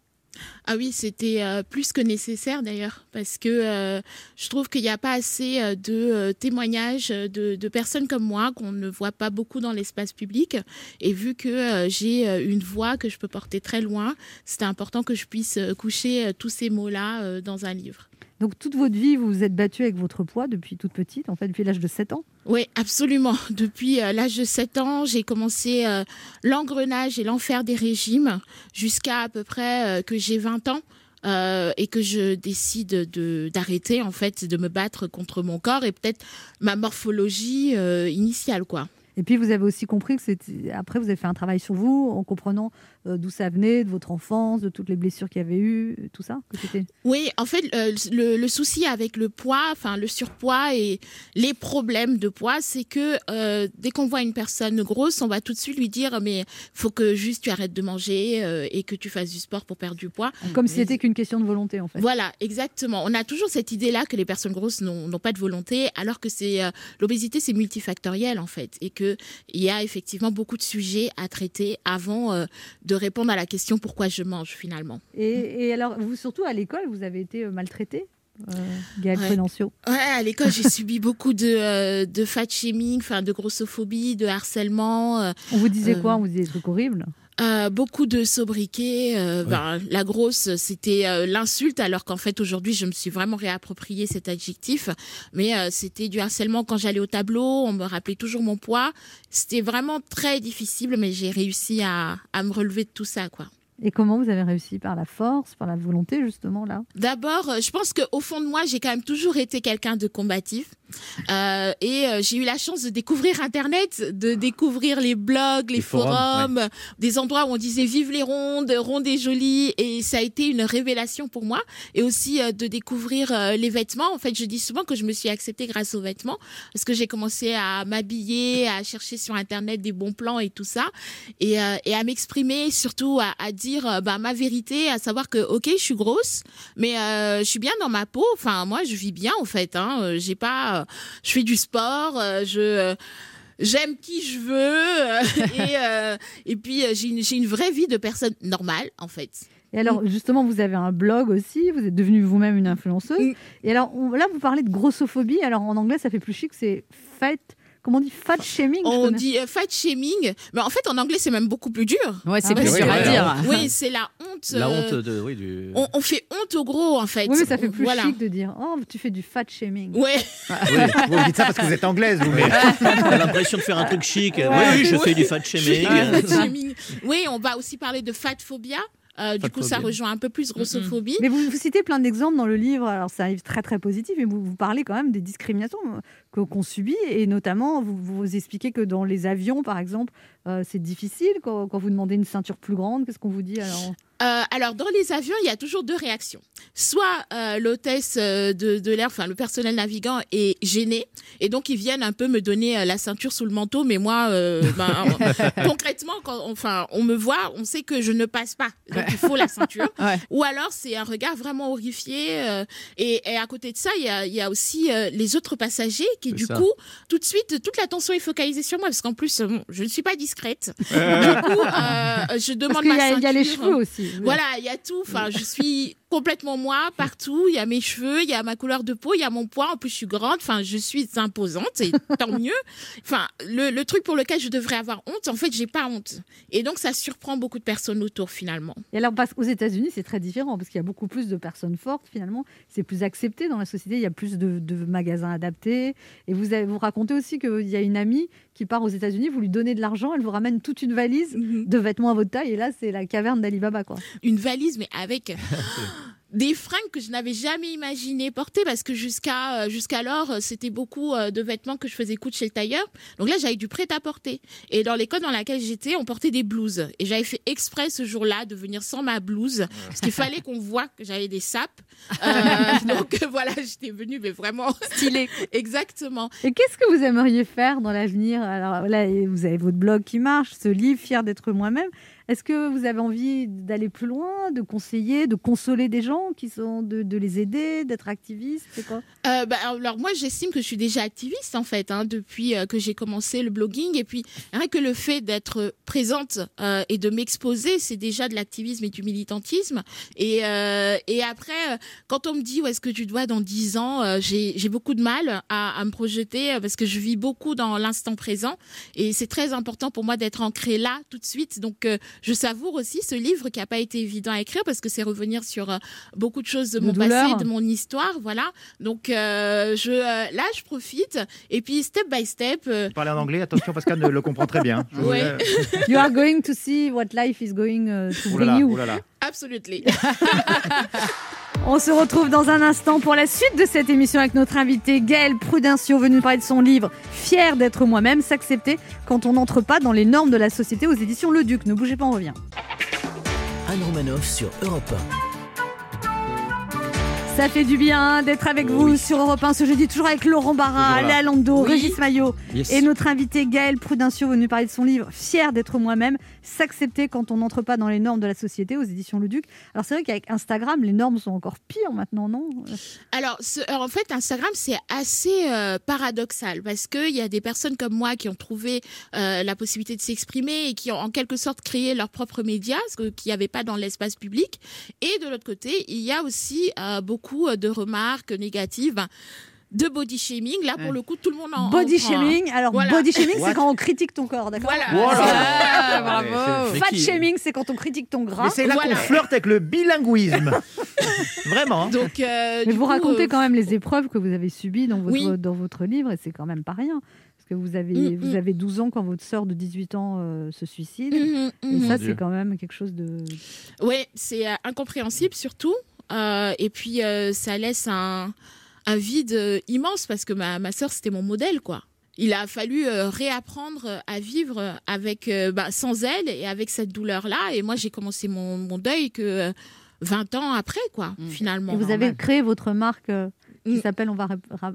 Ah oui, c'était euh, plus que nécessaire d'ailleurs, parce que euh, je trouve qu'il n'y a pas assez euh, de témoignages de, personnes comme moi qu'on ne voit pas beaucoup dans l'espace public. Et vu que j'ai une voix que je peux porter très loin, c'était important que je puisse coucher tous ces mots-là dans un livre. Donc toute votre vie, vous vous êtes battue avec votre poids depuis toute petite, en fait depuis l'âge de 7 ans? Oui, absolument. [LAUGHS] Depuis euh, l'âge de 7 ans, j'ai commencé euh, l'engrenage et l'enfer des régimes jusqu'à à peu près euh, que j'ai 20 ans. euh, et que je décide de d'arrêter en fait de me battre contre mon corps et peut-être ma morphologie initiale quoi. Et puis vous avez aussi compris que c'était. Après, vous avez fait un travail sur vous en comprenant euh, d'où ça venait, de votre enfance, de toutes les blessures qu'il y avait eu, tout ça. Que. Oui, en fait, euh, le, le souci avec le poids, enfin le surpoids et les problèmes de poids, c'est que euh, dès qu'on voit une personne grosse, on va tout de suite lui dire mais faut que juste tu arrêtes de manger et que tu fasses du sport pour perdre du poids. Comme si c'était qu'une question de volonté, en fait. Voilà, exactement. On a toujours cette idée-là que les personnes grosses n'ont pas de volonté, alors que c'est l'obésité, c'est multifactoriel en fait, et que il y a effectivement beaucoup de sujets à traiter avant euh, de répondre à la question pourquoi je mange finalement. Et, et alors, vous surtout à l'école, vous avez été euh, maltraité, euh, Gaëlle Ouais. À l'école, j'ai [LAUGHS] subi beaucoup de, euh, de fat shaming, enfin de grossophobie, de harcèlement. euh, On vous disait Euh, quoi? On vous disait des trucs horribles? Euh, beaucoup de sobriquet. euh, ben, la grosse, c'était euh, l'insulte, alors qu'en fait aujourd'hui, je me suis vraiment réapproprié cet adjectif. Mais euh, c'était du harcèlement quand j'allais au tableau. On me rappelait toujours mon poids. C'était vraiment très difficile, mais j'ai réussi à, à me relever de tout ça, quoi. Et comment vous avez réussi Par la force, par la volonté, justement, là? D'abord, euh, je pense qu'au fond de moi, j'ai quand même toujours été quelqu'un de combatif. Euh, et euh, j'ai eu la chance de découvrir Internet, de découvrir les blogs, les, Les forums, forums, des endroits où on disait vive les rondes, rondes et jolies. Et ça a été une révélation pour moi. Et aussi euh, de découvrir euh, les vêtements. En fait, je dis souvent que je me suis acceptée grâce aux vêtements parce que j'ai commencé à m'habiller, à chercher sur Internet des bons plans et tout ça. Et, euh, et à m'exprimer, surtout à, à dire euh, bah, ma vérité, à savoir que, ok, je suis grosse, mais euh, je suis bien dans ma peau. Enfin, moi, je vis bien, en fait. Hein. Euh, J'ai pas, je fais du sport, je. J'aime qui je veux [LAUGHS] et, euh, et puis j'ai une, j'ai une vraie vie de personne normale en fait. Et alors, justement, vous avez un blog aussi, vous êtes devenue vous-même une influenceuse. Mm. Et alors, on- là, vous parlez de grossophobie. Alors, en anglais, ça fait plus chic, c'est fat. Comment on dit Fat shaming On dit euh, fat shaming, mais en fait en anglais c'est même beaucoup plus dur. Ouais, c'est Ah plus dur à dire. Oui, c'est la honte. La euh, honte de, oui, du. on, on fait honte au gros en fait. Oui, mais ça fait On- plus voilà. chic de dire Oh, tu fais du fat shaming. Ouais. Oui, vous dites ça parce que vous êtes anglaise, vous. Mais... [LAUGHS] T'as l'impression de faire un truc chic. Oui, oui, je fais du fat shaming. Fat shaming. Oui, on va aussi parler de fat phobia. Euh, du coup, ça rejoint un peu plus grossophobie. Mais vous, vous citez plein d'exemples dans le livre, alors c'est un livre très très positif, mais vous, vous parlez quand même des discriminations euh, qu'on subit, et notamment vous, vous expliquez que dans les avions, par exemple, euh, c'est difficile quand, quand vous demandez une ceinture plus grande, qu'est-ce qu'on vous dit alors Euh, alors, dans les avions, il y a toujours deux réactions. Soit euh, l'hôtesse de, de l'air, enfin le personnel navigant est gêné, et donc ils viennent un peu me donner euh, la ceinture sous le manteau, mais moi, euh, [LAUGHS] ben, en- concrètement, quand enfin, on me voit, on sait que je ne passe pas, donc il faut la ceinture. [LAUGHS] Ouais. Ou alors c'est un regard vraiment horrifié, euh, et, et à côté de ça, il y a, il y a aussi euh, les autres passagers qui, du ça. coup, tout de suite, toute l'attention est focalisée sur moi, parce qu'en plus, euh, bon, je ne suis pas discrète. [LAUGHS] du coup, euh, je demande Parce ma y, a- il y a les cheveux aussi. Voilà, il y a tout. Enfin, je suis complètement moi partout. Il y a mes cheveux, il y a ma couleur de peau, il y a mon poids. En plus, je suis grande. Enfin, je suis imposante et [LAUGHS] tant mieux. Enfin, le, le truc pour lequel je devrais avoir honte, en fait, j'ai pas honte. Et donc, ça surprend beaucoup de personnes autour finalement. Et alors, parce qu'aux États-Unis, c'est très différent parce qu'il y a beaucoup plus de personnes fortes finalement. C'est plus accepté dans la société. Il y a plus de, de magasins adaptés. Et vous, avez- vous racontez aussi qu'il y a une amie qui part aux États-Unis, vous lui donnez de l'argent, elle vous ramène toute une valise de vêtements à votre taille. Et là, c'est la caverne d'Alibaba, quoi. Une valise, mais avec [LAUGHS] des fringues que je n'avais jamais imaginé porter parce que jusqu'à euh, jusqu'alors euh, c'était beaucoup euh, de vêtements que je faisais coudre chez le tailleur. Donc là j'avais du prêt à porter. Et dans l'école dans laquelle j'étais on portait des blouses. Et j'avais fait exprès ce jour-là de venir sans ma blouse parce qu'il fallait qu'on voit que j'avais des sapes. Euh, [LAUGHS] donc voilà j'étais venue mais vraiment [LAUGHS] Stylé. exactement. Et qu'est-ce que vous aimeriez faire dans l'avenir? Alors là, vous avez votre blog qui marche, ce livre, Fier d'être moi-même. Est-ce que vous avez envie d'aller plus loin, de conseiller, de consoler des gens qui sont, de, les aider, d'être activiste quoi? Euh, bah, alors moi j'estime que je suis déjà activiste en fait hein, depuis euh, que j'ai commencé le blogging. Et puis rien que le fait d'être présente euh, et de m'exposer c'est déjà de l'activisme et du militantisme. Et, après quand on me dit où est-ce que tu dois dans 10 ans j'ai beaucoup de mal à, à me projeter parce que je vis beaucoup dans l'instant présent. Et c'est très important pour moi d'être ancrée là tout de suite. Donc je savoure aussi ce livre qui a pas été évident à écrire parce que c'est revenir sur euh, beaucoup de choses de De mon douleur. passé de mon histoire voilà donc euh, je, euh, là, je profite. Et puis, step by step, euh, Parler en anglais, attention, Pascal ne le comprend très bien. Euh, [LAUGHS] You are going to see what life is going to bring you. oh là là. absolutely. [LAUGHS] On se retrouve dans un instant pour la suite de cette émission avec notre invité Gaël Prudencio, venu nous parler de son livre Fier d'être moi-même, s'accepter quand on n'entre pas dans les normes de la société aux éditions Le Duc. Ne bougez pas, on revient. Anne Romanoff sur Europe Ça fait du bien d'être avec vous sur Europe 1 ce jeudi, toujours avec Laurent Barra, Toujours là. Léa Lando, Oui. Régis Maillot Yes. et notre invité Gaël Prudencio, venu parler de son livre Fier d'être moi-même, s'accepter quand on n'entre pas dans les normes de la société aux éditions Le Duc. Alors c'est vrai qu'avec Instagram, les normes sont encore pires maintenant, non? Alors, en fait, Instagram, c'est assez euh, paradoxal parce qu'il y a des personnes comme moi qui ont trouvé euh, la possibilité de s'exprimer et qui ont en quelque sorte créé leurs propres médias, ce qu'il n'y avait pas dans l'espace public. Et de l'autre côté, il y a aussi euh, beaucoup de remarques négatives. De body shaming, là pour Ouais. le coup tout le monde en Body en prend, hein. shaming, alors Voilà. body shaming c'est quand on critique ton corps, d'accord Voilà. Ah, bravo. Fat shaming c'est quand on critique ton gras. Mais c'est là Voilà. qu'on flirte avec le bilinguisme. [LAUGHS] Vraiment. hein. Donc, euh, Mais vous coup, racontez euh, quand même les épreuves que vous avez subies dans votre, Oui. dans votre livre et c'est quand même pas rien. Parce que vous avez, Mm, vous mm. avez 12 ans quand votre sœur de 18 ans euh, se suicide. Et mhm. ça, c'est quand même quelque chose de. Oui, c'est euh, incompréhensible surtout. Euh, et puis, euh, ça laisse un, un vide euh, immense parce que ma, ma sœur, c'était mon modèle, quoi. Il a fallu euh, réapprendre euh, à vivre avec, euh, bah, sans elle et avec cette douleur-là. Et moi, j'ai commencé mon, mon deuil que euh, 20 ans après, quoi, Mm. finalement. Et vous avez créé votre marque qui Mm. s'appelle, on va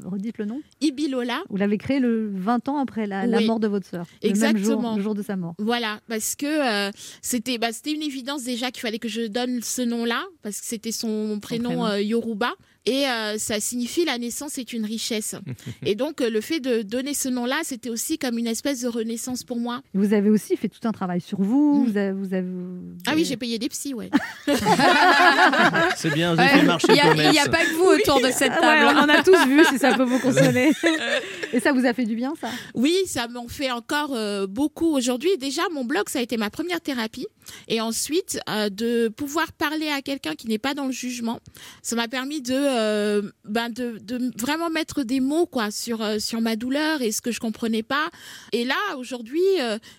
redites le nom. Ibilola. Vous l'avez créé le 20 ans après la, la mort de votre sœur. Le même jour, Exactement. le jour de sa mort. Voilà, parce que euh, c'était bah, c'était une évidence déjà qu'il fallait que je donne ce nom-là, parce que c'était son prénom, prénom. euh, Yoruba, et euh, ça signifie la naissance est une richesse. [LAUGHS] et donc euh, le fait de donner ce nom-là, c'était aussi comme une espèce de renaissance pour moi. Vous avez aussi fait tout un travail sur vous. Mm. Vous avez, vous avez- Ah oui, j'ai payé des psys, ouais. [LAUGHS] C'est bien, vous avez fait marcher Il n'y a, pas que vous autour de cette table. ouais, on en a tous vu si ça peut vous consoler. [LAUGHS] Et ça vous a fait du bien, ça? Oui, ça m'en fait encore euh, beaucoup aujourd'hui. Déjà, mon blog, ça a été ma première thérapie. Et ensuite, euh, de pouvoir parler à quelqu'un qui n'est pas dans le jugement, ça m'a permis de, euh, ben de, vraiment mettre des mots quoi sur euh, sur ma douleur et ce que je comprenais pas. Et là, aujourd'hui,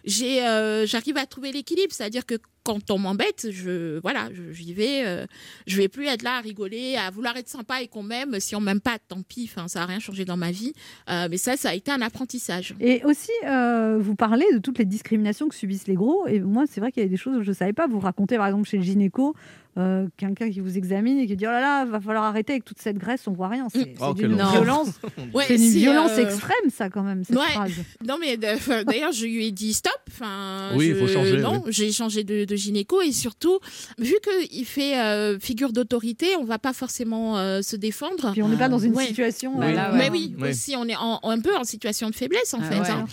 j'ai, j'arrive à trouver l'équilibre, c'est-à-dire que quand on m'embête, je voilà, j'y vais. euh, je vais plus être là à rigoler, à vouloir être sympa et qu'on m'aime. Si on m'aime pas, tant pis. Enfin, ça a rien changé dans ma vie. Euh, mais ça, ça a été un apprentissage. Et aussi, euh, vous parlez de toutes les discriminations que subissent les gros. Et moi, c'est vrai qu'il y a des choses que je savais pas. Vous racontez, par exemple, chez le gynéco, euh, quelqu'un qui vous examine et qui dit Oh là là, va falloir arrêter avec toute cette graisse, on voit rien. C'est Oh, quelle d'une horreur. violence. [LAUGHS] Ouais, c'est une violence euh, extrême, ça, quand même, cette Ouais. phrase. [LAUGHS] Non mais enfin, d'ailleurs je lui ai dit stop. Enfin, Oui, il je- faut changer, Non, j'ai changé de, de gynéco et surtout vu qu'il fait euh, figure d'autorité, on va pas forcément euh, se défendre. Puis on n'est pas dans une Ouais. situation. Oui. euh, Voilà, Mais oui, aussi on est en- un peu en situation de faiblesse en Ah fait. ouais. hein.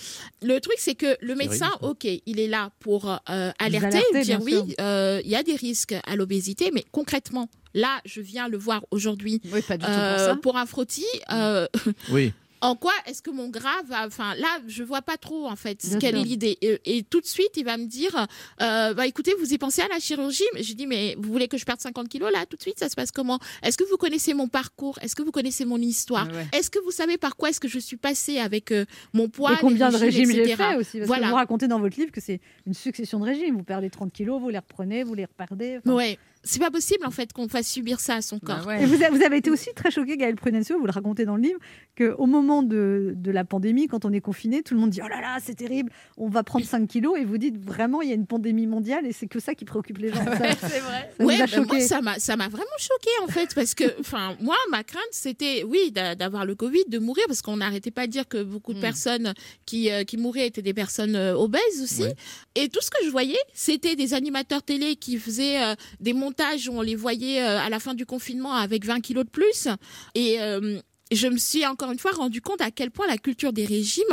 Le truc c'est que le médecin, ok, il est là pour euh, alerter, alerter, dire oui, euh, il y a des risques à l'obésité, mais concrètement. Là, je viens le voir aujourd'hui Oui, pas du tout euh, pour ça. pour un frottis. euh, [LAUGHS] Oui. en quoi est-ce que mon gras va. Enfin, là, je vois pas trop, en fait, Bien quelle sûr. est l'idée. Et, et tout de suite, il va me dire euh, bah, écoutez, vous y pensez à la chirurgie? Je dis mais vous voulez que je perde 50 kilos là, tout de suite Ça se passe comment? Est-ce que vous connaissez mon parcours? Est-ce que vous connaissez mon histoire? Ouais. Est-ce que vous savez par quoi est-ce que je suis passée avec euh, mon poids et combien de régimes j'ai fait aussi? Parce Voilà. que vous racontez dans votre livre que c'est une succession de régimes. Vous perdez 30 kilos, vous les reprenez, vous les reperdez. Enfin, Ouais. C'est pas possible en fait qu'on fasse subir ça à son Bah corps. ouais. Et vous, a- vous avez été aussi très choqué, Gaël Prudencio, vous le racontez dans le livre, qu'au moment de, de la pandémie, quand on est confiné, tout le monde dit Oh là là, c'est terrible, on va prendre 5 kilos. Et vous dites vraiment, il y a une pandémie mondiale et c'est que ça qui préoccupe les gens. [LAUGHS] Ça, c'est vrai. ça Ouais, ben, moi, ça m'a ça m'a vraiment choqué en fait parce que enfin moi ma crainte c'était oui d'a- d'avoir le Covid de mourir parce qu'on n'arrêtait pas de dire que beaucoup de Mm. personnes qui euh, qui mouraient étaient des personnes euh, obèses aussi Ouais. et tout ce que je voyais c'était des animateurs télé qui faisaient euh, des montages on les voyait euh, à la fin du confinement avec 20 kilos de plus. Et euh, je me suis encore une fois rendu compte à quel point la culture des régimes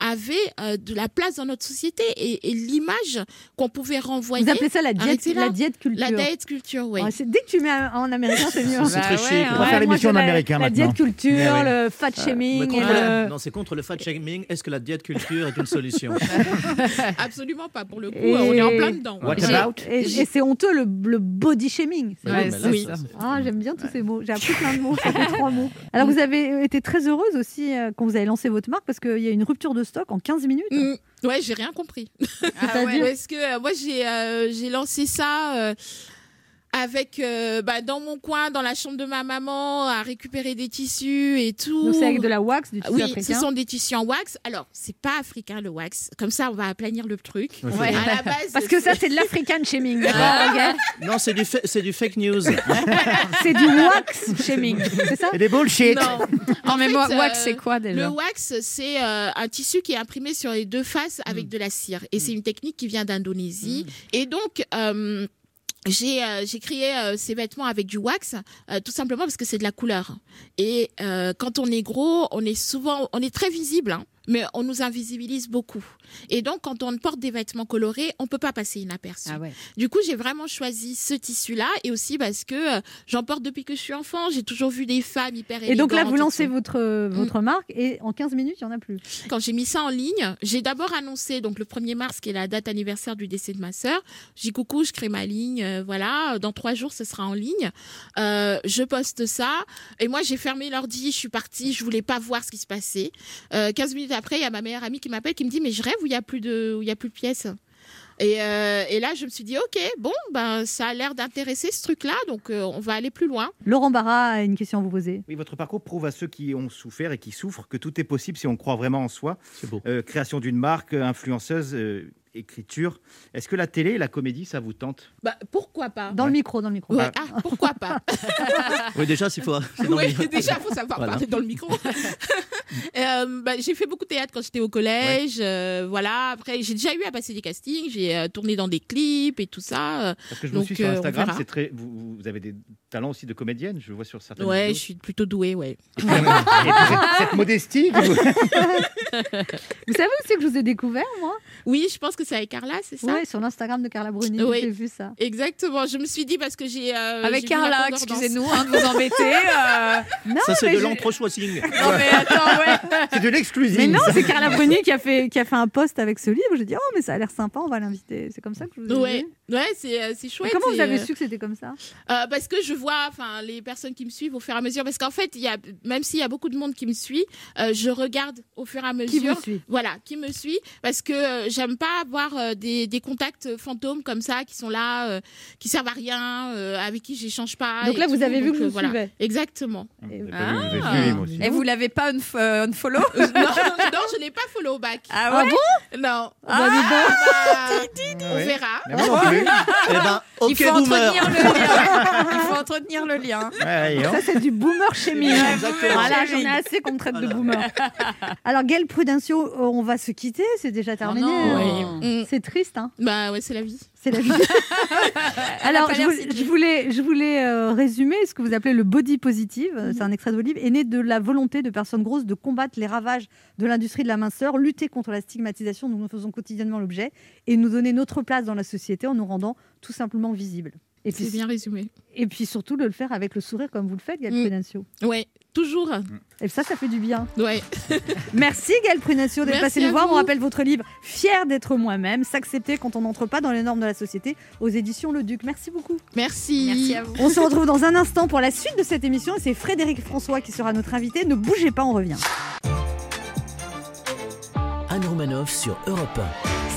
avait euh, de la place dans notre société et, et l'image qu'on pouvait renvoyer. Vous appelez ça la diète, la culture. La diète culture, oui. Dès que tu mets en américain, c'est mieux. C'est Bah très ouais, chic. On va faire l'émission en la- américain La maintenant. diète culture, oui. le fat shaming. la- le- Non, c'est contre le fat shaming. Est-ce que la diète culture est une solution? [LAUGHS] Absolument pas pour le coup, Et- on est en plein dedans. What about Et, et c'est honteux le, le body shaming. C'est oui. ça. Ah, j'aime bien tous ces mots. J'ai appris plein de mots. [LAUGHS] Ça fait trois mots. Alors, vous avez été très heureuse aussi euh, quand vous avez lancé votre marque parce qu'il y a une rupture de stock en 15 minutes. Mm. Ouais, j'ai rien compris. Ah ouais. Parce que euh, moi, j'ai euh, j'ai lancé ça euh, avec euh, bah, dans mon coin, dans la chambre de ma maman, à récupérer des tissus et tout. Donc, c'est avec de la wax, du tissu Oui, africain. ce sont des tissus en wax. Alors, c'est pas africain le wax. Comme ça, on va aplanir le truc. Ouais. À la [LAUGHS] base, Parce que ça, c'est de l'African shaming. Ah. [LAUGHS] Non, c'est du, fa- c'est du fake news. [LAUGHS] C'est du wax shaming. C'est ça? Et des bullshit. Non. Non, mais fait, moi, euh, wax, c'est quoi Le déjà wax, c'est euh, un tissu qui est imprimé sur les deux faces avec de la cire. Et c'est une technique qui vient d'Indonésie. Et donc, euh, j'ai euh, créé euh, ces vêtements avec du wax, euh, tout simplement parce que c'est de la couleur. Et euh, quand on est gros, on est souvent, on est très visible. hein, mais on nous invisibilise beaucoup. Et donc, quand on porte des vêtements colorés, on peut pas passer inaperçu. Ah ouais. Du coup, j'ai vraiment choisi ce tissu-là et aussi parce que euh, j'en porte depuis que je suis enfant. J'ai toujours vu des femmes hyper Et donc là, vous lancez votre, votre marque et en 15 minutes, il n'y en a plus. Quand j'ai mis ça en ligne, j'ai d'abord annoncé donc le 1er mars, qui est la date anniversaire du décès de ma sœur. J'ai coucou, je crée ma ligne, euh, voilà. Dans trois jours, ce sera en ligne. Euh, je poste ça et moi j'ai fermé l'ordi, je suis partie, je voulais pas voir ce qui se passait. Euh, 15 minutes après, il y a ma meilleure amie qui m'appelle, qui me dit mais je rêve où il y a plus de, où il y a plus de pièces. Et, euh, et là, je me suis dit, ok, bon, ben, ça a l'air d'intéresser ce truc-là, donc euh, on va aller plus loin. Laurent Barra a une question à vous poser. Oui, votre parcours prouve à ceux qui ont souffert et qui souffrent que tout est possible si on croit vraiment en soi. C'est beau. Euh, création d'une marque, influenceuse, euh, écriture. Est-ce que la télé et la comédie, ça vous tente? Bah, pourquoi pas? Dans le micro, dans le micro. Ouais, ah, pourquoi pas? [LAUGHS] Oui, déjà, c'est faut. Oui, déjà, il faut savoir Voilà. parler dans le micro. [LAUGHS] Euh, bah, j'ai fait beaucoup de théâtre quand j'étais au collège. euh, voilà. Après, j'ai déjà eu à passer des castings. J'ai euh, tourné dans des clips et tout ça. Parce que je Donc, suis sur Instagram, c'est très. Vous, vous avez des talents aussi de comédienne, je vois sur certaines ouais, je suis plutôt douée, ouais. [LAUGHS] Et puis, cette, cette modestie. vous- Vous savez aussi que je vous ai découvert, moi? Oui, je pense que c'est avec Carla, c'est ça Oui, sur l'Instagram de Carla Bruni. Oui. J'ai vu ça. Exactement. Je me suis dit parce que j'ai. euh, Avec Carla, excusez-nous hein, de vous embêter. [LAUGHS] euh. Non, Ça, c'est de l'entre-choising. Non, mais attends, ouais. [LAUGHS] C'est de l'exclusif. Mais non, c'est Carla Bruni qui a fait qui a fait un post avec ce livre. J'ai dit oh mais ça a l'air sympa, on va l'inviter. C'est comme ça que je vous ai Ouais, vu. ouais, c'est euh, Mais chouette. comment vous avez euh, su que c'était comme ça? Euh, parce que je vois, enfin, les personnes qui me suivent au fur et à mesure. Parce qu'en fait, il y a, même s'il y a beaucoup de monde qui me suit, euh, je regarde au fur et à mesure. Qui vous suit? Voilà, qui me suit. Parce que euh, j'aime pas avoir euh, des, des contacts fantômes comme ça, qui sont là, euh, qui servent à rien, euh, avec qui j'échange pas. Donc là, vous tout. avez vu que je euh, vous voilà. suivais. Exactement. Et- Ah. Vous moi aussi. Et vous l'avez pas unf- euh, unfollow [LAUGHS] non, non, je n'ai pas follow back. Ah Ah ouais bon? Non. Bah, [LAUGHS] donc. bah, on verra. Mais moi non plus. [LAUGHS] Eh ben, Il faut boomer. entretenir le lien. Il faut entretenir le lien. Ouais, et Ça, on- c'est du boomer shaming. Exactement. Voilà, j'en ai assez qu'on me traite de boomer. Alors, Gaël Prudencio, euh, on va se quitter, c'est déjà terminé. non. Mm. C'est triste, hein Bah ouais, c'est la vie. C'est la vie. [LAUGHS] Alors, je voulais, je voulais, je voulais, euh, résumer ce que vous appelez le body positive. Euh, C'est un extrait de vos livres, est né de la volonté de personnes grosses de combattre les ravages de l'industrie de la minceur, lutter contre la stigmatisation dont nous faisons quotidiennement l'objet et nous donner notre place dans la société en nous rendant tout simplement visibles. Et C'est puis, bien résumé. et puis surtout de le faire avec le sourire comme vous le faites, Gaël Mm. Prudencio. Ouais, toujours. Et ça, ça fait du bien. Ouais. [LAUGHS] Merci Gaël Prudencio d'être passé nous voir. vous. On rappelle votre livre Fier d'être moi-même, s'accepter quand on n'entre pas dans les normes de la société aux éditions Le Duc. Merci beaucoup. Merci. Merci à vous. On se retrouve dans un instant pour la suite de cette émission et c'est Frédéric François qui sera notre invité. Ne bougez pas, on revient. Anne Romanoff sur Europe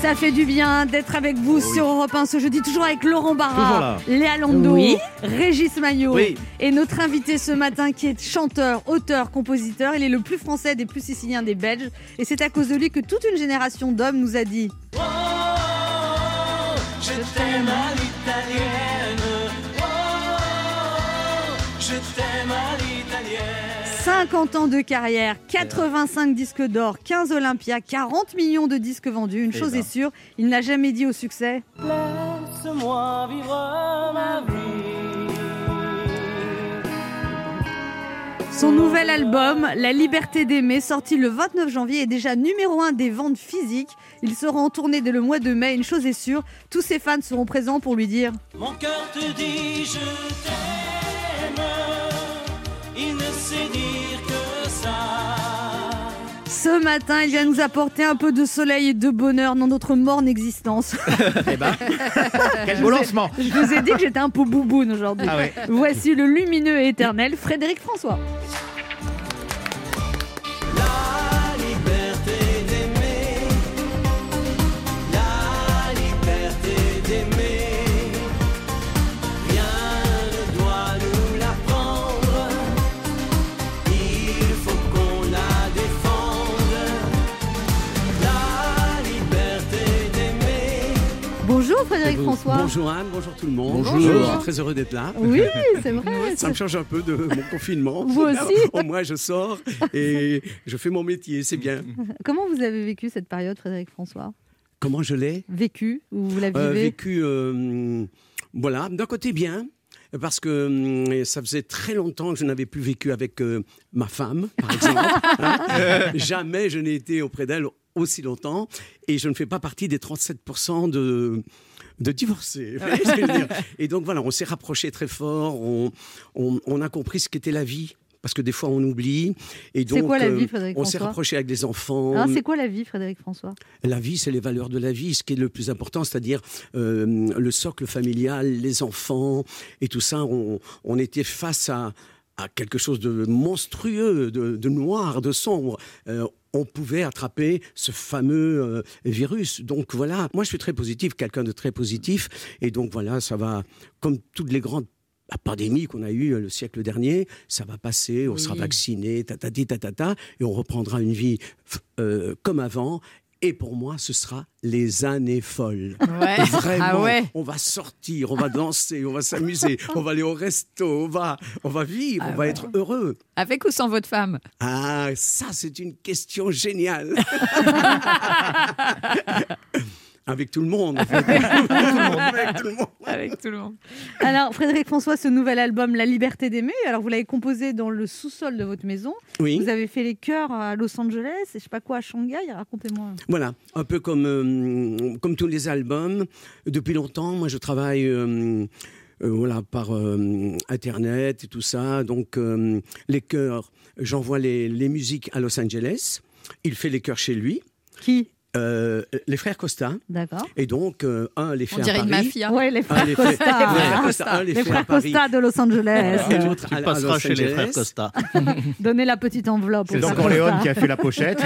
Ça fait du bien d'être avec vous sur Europe 1 ce jeudi, toujours avec Laurent Toujours Barra. Léa Lando, Oui. Régis Maillot Oui. et notre invité ce matin qui est chanteur, auteur, compositeur. Il est le plus français des plus siciliens des Belges et c'est à cause de lui que toute une génération d'hommes nous a dit Je t'aime à l'italienne. Oh, je t'aime à l'italienne. 50 ans de carrière, 85 disques d'or, 15 Olympia, 40 millions de disques vendus. Une Eh chose ben. est sûre, il n'a jamais dit au succès Laisse-moi vivre ma vie. Son nouvel album, La liberté d'aimer, sorti le 29 janvier, est déjà numéro 1 des ventes physiques. Il sera en tournée dès le mois de mai. Une chose est sûre, tous ses fans seront présents pour lui dire Mon cœur te dit je t'aime. Il ne sait dire que ça. Ce matin, il vient nous apporter un peu de soleil et de bonheur dans notre morne existence. [LAUGHS] Eh ben, [LAUGHS] quel beau lancement. Je vous ai dit que j'étais un peu bouboune aujourd'hui. Ah ouais. Voici le lumineux et éternel Frédéric François. Frédéric François. Bonjour Anne, bonjour tout le monde. Bonjour. Je suis très heureux d'être là. Oui, [LAUGHS] c'est vrai. Ça me change un peu de mon confinement. Vous aussi [LAUGHS] Au moins, je sors et je fais mon métier, c'est bien. Comment vous avez vécu cette période, Frédéric François? Comment je l'ai? Vécu ou vous la Euh, vivez? vécu, euh, voilà, d'un côté bien. Parce que hum, ça faisait très longtemps que je n'avais plus vécu avec euh, ma femme, par [LAUGHS] exemple. hein. Jamais je n'ai été auprès d'elle aussi longtemps. Et je ne fais pas partie des 37% de, de [LAUGHS] dire? Et donc voilà, on s'est rapprochés très fort. On, on, on a compris ce qu'était la vie. Parce que des fois, on oublie. Et donc, quoi la euh, vie, Frédéric On s'est rapproché avec des enfants. Alors, c'est quoi la vie, Frédéric François? La vie, c'est les valeurs de la vie, ce qui est le plus important, c'est-à-dire euh, le socle familial, les enfants et tout ça. On, on était face à, à quelque chose de monstrueux, de, de noir, de sombre. Euh, on pouvait attraper ce fameux euh, virus. Donc voilà, moi je suis très positif, quelqu'un de très positif. Et donc voilà, ça va, comme toutes les grandes pandémies qu'on a eues euh, le siècle dernier, ça va passer, on sera vacciné, tatati, tatata, et on reprendra une vie euh, comme avant. Et pour moi, ce sera les années folles. Ouais. Vraiment, Ah ouais. on va sortir, on va danser, on va s'amuser, [LAUGHS] on va aller au resto, on va, on va vivre, Ah on va ouais. être heureux. Avec ou sans votre femme? Ah, ça, c'est une question géniale. [LAUGHS] [LAUGHS] Avec tout le monde. Avec tout le monde. Avec tout le monde. Alors, Frédéric François, ce nouvel album, La liberté d'aimer, alors vous l'avez composé dans le sous-sol de votre maison. Oui. Vous avez fait les chœurs à Los Angeles et je sais pas quoi à Shanghai. Racontez-moi. Voilà, un peu comme, euh, comme tous les albums. Depuis longtemps, moi, je travaille euh, euh, voilà, par euh, Internet et tout ça. Donc, euh, les chœurs, j'envoie les, les musiques à Los Angeles. il fait les chœurs chez lui. Qui? Euh, les frères Costa. D'accord. Et donc, euh, un les fait On à dirait une mafia. Ouais, les frères Costa. les frères Costa, un les Les fait à frères Paris. Costa de Los Angeles. Et l'autre Tu à- à passeras Los chez les frères Angeles. Costa. [LAUGHS] Donnez la petite enveloppe. C'est aux Don frères Corleone qui a fait la pochette.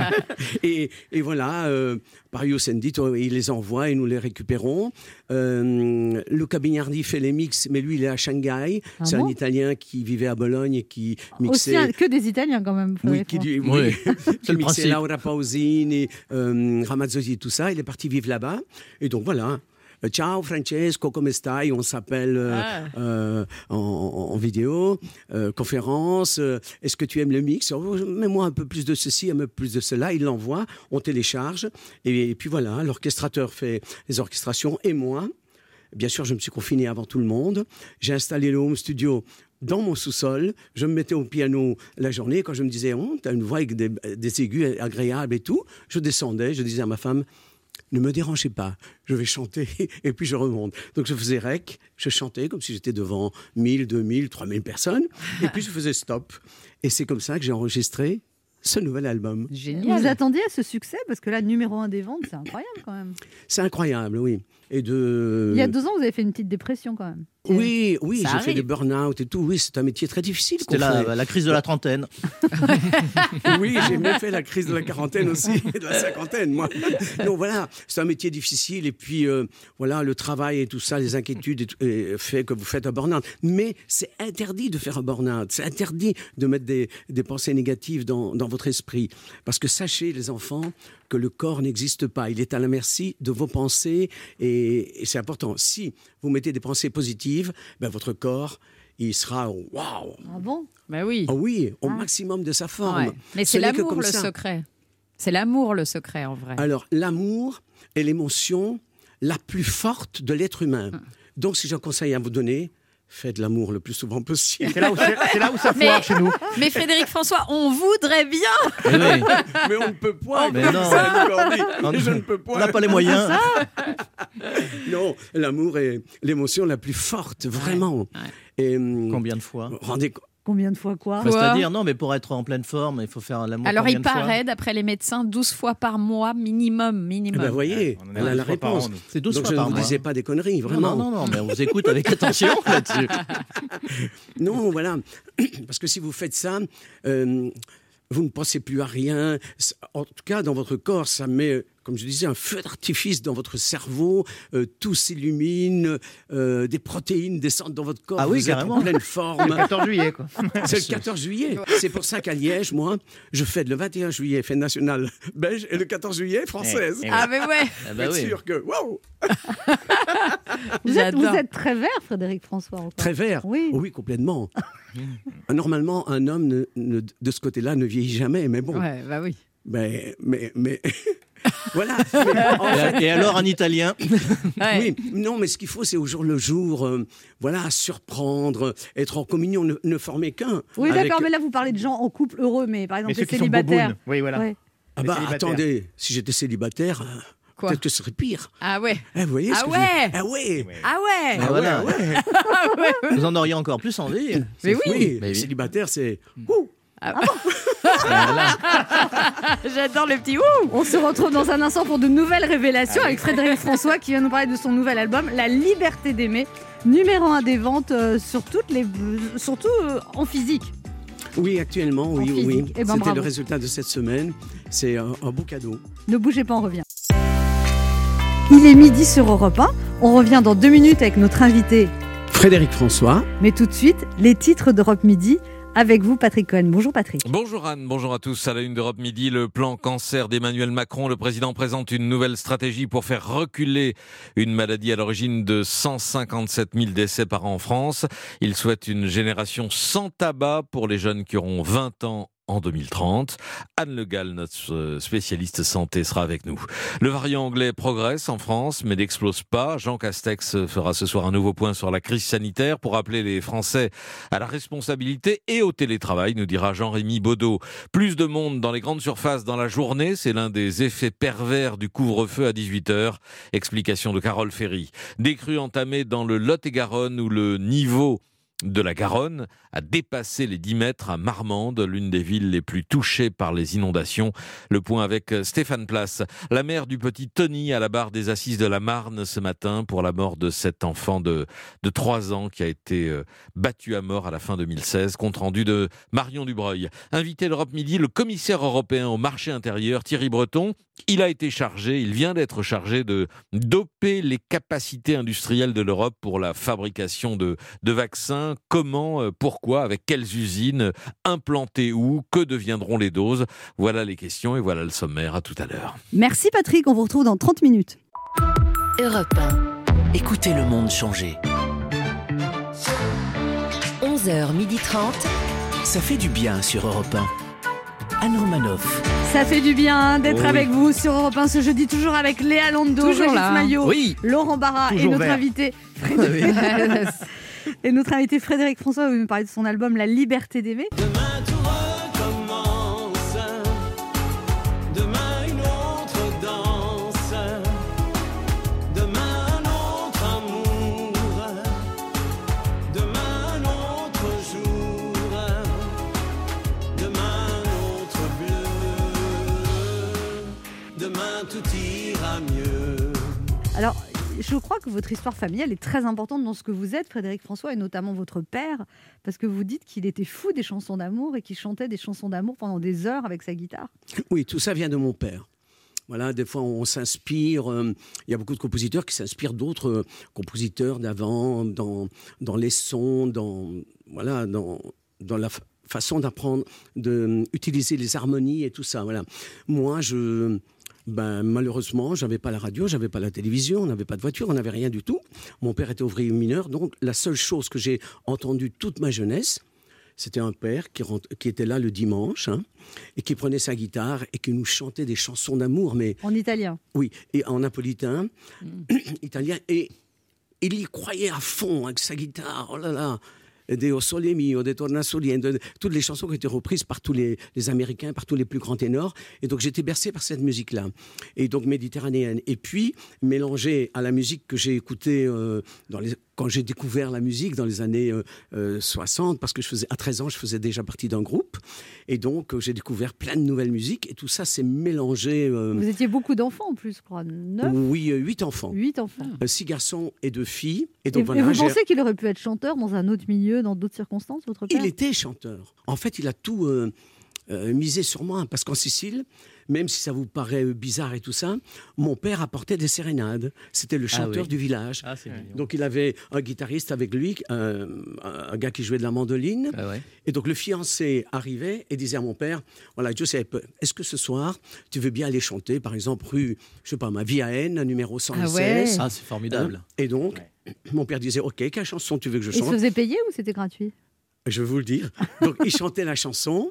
[LAUGHS] Et voilà, euh, Paris Sendit, il les envoie et nous les récupérons. Euh, Luca Bignardi fait les mix, mais lui, il est à Shanghai. Ah C'est bon un Italien qui vivait à Bologne et qui Aussi mixait. un- que des Italiens quand même. Oui, qui, Oui, oui, [LAUGHS] [LAUGHS] c'est qui mixait. Laura Pausini, euh, Ramazzotti et tout ça. Il est parti vivre là-bas. Et donc voilà. Euh, Ciao Francesco, come stai? On s'appelle euh, Ah. euh, en, vidéo, euh, conférence. Est-ce que tu aimes le mix? Oh, Mets-moi un peu plus de ceci, un peu plus de cela. Il l'envoie, on télécharge. Et, et puis voilà, l'orchestrateur fait les orchestrations et moi. Bien sûr, je me suis confiné avant tout le monde. J'ai installé le home studio dans mon sous-sol. Je me mettais au piano la journée. Quand je me disais, oh, tu as une voix avec des, des aigus agréables et tout, je descendais. Je disais à ma femme, ne me dérangez pas, je vais chanter [LAUGHS] et puis je remonte. Donc je faisais rec, je chantais comme si j'étais devant 1000, 2000, 3000 personnes et puis je faisais stop. Et c'est comme ça que j'ai enregistré ce nouvel album. Vous Génial. vous attendiez à ce succès Parce que là, numéro un des ventes, c'est incroyable quand même. C'est incroyable, oui. Et de... Il y a deux ans, vous avez fait une petite dépression quand même. Oui, oui, Ça j'ai fait des burn-out et tout. Oui, c'est un métier très difficile. C'était la, crise de la trentaine. [LAUGHS] Oui, j'ai même fait la crise de la quarantaine aussi, [LAUGHS] de la cinquantaine, moi. Donc voilà, c'est un métier difficile. Et puis, euh, voilà, le travail et tout ça, les inquiétudes et tout, et fait que vous faites un burn-out. Mais c'est interdit de faire un burn-out. C'est interdit de mettre des, des pensées négatives dans, dans votre esprit. Parce que sachez, les enfants, que le corps n'existe pas. Il est à la merci de vos pensées. Et, et c'est important. Si vous mettez des pensées positives, ben, votre corps, il sera waouh! Ah bon? Bah oui. Ah oui, au Ah. maximum de sa forme. Ouais. Mais Ce c'est que l'amour le ça. secret. C'est l'amour le secret en vrai. Alors, l'amour est l'émotion la plus forte de l'être humain. Hum. Donc, si j'ai un conseil à vous donner, faites l'amour le plus souvent possible. C'est là, où- là ça [LAUGHS] Mais- foire chez nous. Mais Frédéric François, on voudrait bien. Oui. [LAUGHS] Mais on ne peut pas. Mais non. Ça, encore dit. On- Je ne peux On pas. n'a pas les moyens. Non, l'amour est l'émotion la plus forte, vraiment. Et, hum, Combien de fois? rendez Combien de fois quoi Bah, C'est-à-dire, non, mais pour être en pleine forme, il faut faire l'amour. Alors il paraît, d'après les médecins, 12 fois par mois minimum, Eh minimum. ben, voyez, On en a elle a une la fois par réponse. C'est 12 Donc, fois je ne par vous mois. disais pas des conneries, vraiment. non, non, non, mais on vous écoute avec [LAUGHS] attention là-dessus. [LAUGHS] Non, voilà. Parce que si vous faites ça, euh, vous ne pensez plus à rien. En tout cas, dans votre corps, ça met, comme je disais, un feu d'artifice dans votre cerveau. euh, tout s'illumine, euh, des protéines descendent dans votre corps. Ah oui, vous êtes en pleine Le forme. 14 juillet, quoi. [LAUGHS] C'est le 14 juillet. C'est pour ça qu'à Liège, moi, je fête le 21 juillet, fête nationale belge, et le 14 juillet, française. Eh, eh Ah mais ouais. Ah bah oui. sûr que, waouh, vous êtes, vous êtes très vert, Frédéric François. encore. très vert. Oui. oui complètement. Normalement, un homme ne- ne- de ce côté-là ne vieillit jamais, mais bon. Ouais, bah oui. Mais, mais, mais [LAUGHS] voilà. Mais [LAUGHS] en fait, Et alors, un Italien [LAUGHS] Ouais. oui, non, mais ce qu'il faut, c'est au jour le jour, euh, voilà, surprendre, être en communion, ne, ne former qu'un. Oui, avec- d'accord, mais là, vous parlez de gens en couple heureux, mais par exemple, Mais ceux des qui sont célibataires. Oui, voilà. Ouais. Ah bah attendez, si j'étais célibataire, euh, Quoi peut-être que ce serait pire. Ah ouais. Eh, vous voyez ce Ah que ouais. je- Ah ouais. Ah ouais. Ah, voilà. ouais, ouais. Vous en auriez encore plus envie. Mais oui. Oui, Mais oui. célibataire, c'est. Ouh. [LAUGHS] J'adore le petit ouh. On se retrouve dans un instant pour de nouvelles révélations avec Frédéric François qui vient nous parler de son nouvel album, La liberté d'aimer, numéro un des ventes euh, sur toutes les, surtout euh, en physique. Oui, actuellement, oui, oui. Eh ben, C'était le résultat de cette semaine. C'est un, un beau cadeau. Ne bougez pas, on revient. Il est midi sur Europe 1. On revient dans deux minutes avec notre invité. Frédéric François. Mais tout de suite, les titres d'Europe Midi avec vous, Patrick Cohen. Bonjour, Patrick. Bonjour Anne, bonjour à tous. À la une d'Europe Midi, le plan cancer d'Emmanuel Macron. Le président présente une nouvelle stratégie pour faire reculer une maladie à l'origine de 157 000 décès par an en France. Il souhaite une génération sans tabac pour les jeunes qui auront 20 ans en 2030. Anne Le Gall, notre euh, spécialiste santé, sera avec nous. Le variant anglais progresse en France, mais n'explose pas. Jean Castex fera ce soir un nouveau point sur la crise sanitaire pour appeler les Français à la responsabilité et au télétravail, nous dira Jean-Rémy Baudot. Plus de monde dans les grandes surfaces dans la journée, c'est l'un des effets pervers du couvre-feu à 18h. Explication de Carole Ferry. Des crues entamées dans le Lot-et-Garonne où le niveau de la Garonne a dépassé les 10 mètres à Marmande, l'une des villes les plus touchées par les inondations. Le point avec Stéphane Place, la mère du petit Tony à la barre des assises de la Marne ce matin pour la mort de cet enfant de, de 3 ans qui a été euh, battu à mort à la fin 2016. Compte rendu de Marion Dubreuil. Invité l'Europe Midi, le commissaire européen au marché intérieur, Thierry Breton, il a été chargé, il vient d'être chargé de doper les capacités industrielles de l'Europe pour la fabrication de, de vaccins. Comment, euh, pourquoi, avec quelles usines, implantées où, que deviendront les doses Voilà les questions et voilà le sommaire. À tout à l'heure. Merci Patrick, on vous retrouve dans 30 minutes. Europe 1. Écoutez le monde changer. 11h30. Ça fait du bien sur Europe 1. Anne Romanoff. Ça fait du bien d'être Oui. avec vous sur Europe 1 ce jeudi, toujours avec Léa Lando, Toujours Régis. Maillot, Oui. Laurent Barra et notre vert. invité [LAUGHS] Frédéric. Et notre invité Frédéric François va nous parler de son album La Liberté d'aimer. Demain tout recommence. Demain une autre danse. Demain un autre amour. Demain un autre jour. Demain un autre bleu. Demain tout ira mieux. Alors, je crois que votre histoire familiale est très importante dans ce que vous êtes, Frédéric François, et notamment votre père, parce que vous dites qu'il était fou des chansons d'amour et qu'il chantait des chansons d'amour pendant des heures avec sa guitare. Oui, tout ça vient de mon père. Voilà, des fois on s'inspire. euh, Il y a beaucoup de compositeurs qui s'inspirent d'autres euh, compositeurs d'avant, dans, dans les sons, dans voilà, dans, dans la fa- façon d'apprendre, d'utiliser les harmonies et tout ça. Voilà. Moi, je, ben, malheureusement, j'avais pas la radio, j'avais pas la télévision, on n'avait pas de voiture, on n'avait rien du tout. Mon père était ouvrier mineur, donc la seule chose que j'ai entendue toute ma jeunesse, c'était un père qui, rentre- qui était là le dimanche hein, et qui prenait sa guitare et qui nous chantait des chansons d'amour, mais En italien. oui, et en napolitain, [CLEARS THROAT] italien, et il y croyait à fond avec sa guitare. Oh là là, Deo Sole Mio, De Torna Soliendo, toutes les chansons qui étaient reprises par tous les, Américains, par tous les plus grands ténors. Et donc j'étais bercé par cette musique-là. Et donc méditerranéenne. Et puis, mélangé à la musique que j'ai écoutée euh, dans les, quand j'ai découvert la musique dans les années euh, euh, 60, parce que je faisais, à 13 ans, je faisais déjà partie d'un groupe. Et donc, euh, j'ai découvert plein de nouvelles musiques. Et tout ça s'est mélangé. euh, Vous étiez beaucoup d'enfants en plus, je crois. Neuf, oui, euh, huit enfants. huit enfants. Euh, Six garçons et deux filles. Et donc et voilà, vous pensez qu'il aurait pu être chanteur dans un autre milieu, dans d'autres circonstances, votre père? il était chanteur. En fait, il a tout euh, euh, misé sur moi. Parce qu'en Sicile, même si ça vous paraît euh, bizarre et tout ça, mon père apportait des sérénades. C'était le Ah chanteur oui. du village. Ah, c'est mignon. Donc il avait un guitariste avec lui, euh, un gars qui jouait de la mandoline. Ah ouais. Et donc le fiancé arrivait et disait à mon père, voilà Giuseppe, est-ce que ce soir tu veux bien aller chanter, par exemple rue, je sais pas, ma Via N, numéro 116 ouais. Ah, c'est formidable. Hein? Et donc mon père disait, ok, quelle chanson tu veux que je Il se chante? faisait payer ou c'était gratuit? Je vais vous le dire. Donc il chantait la chanson.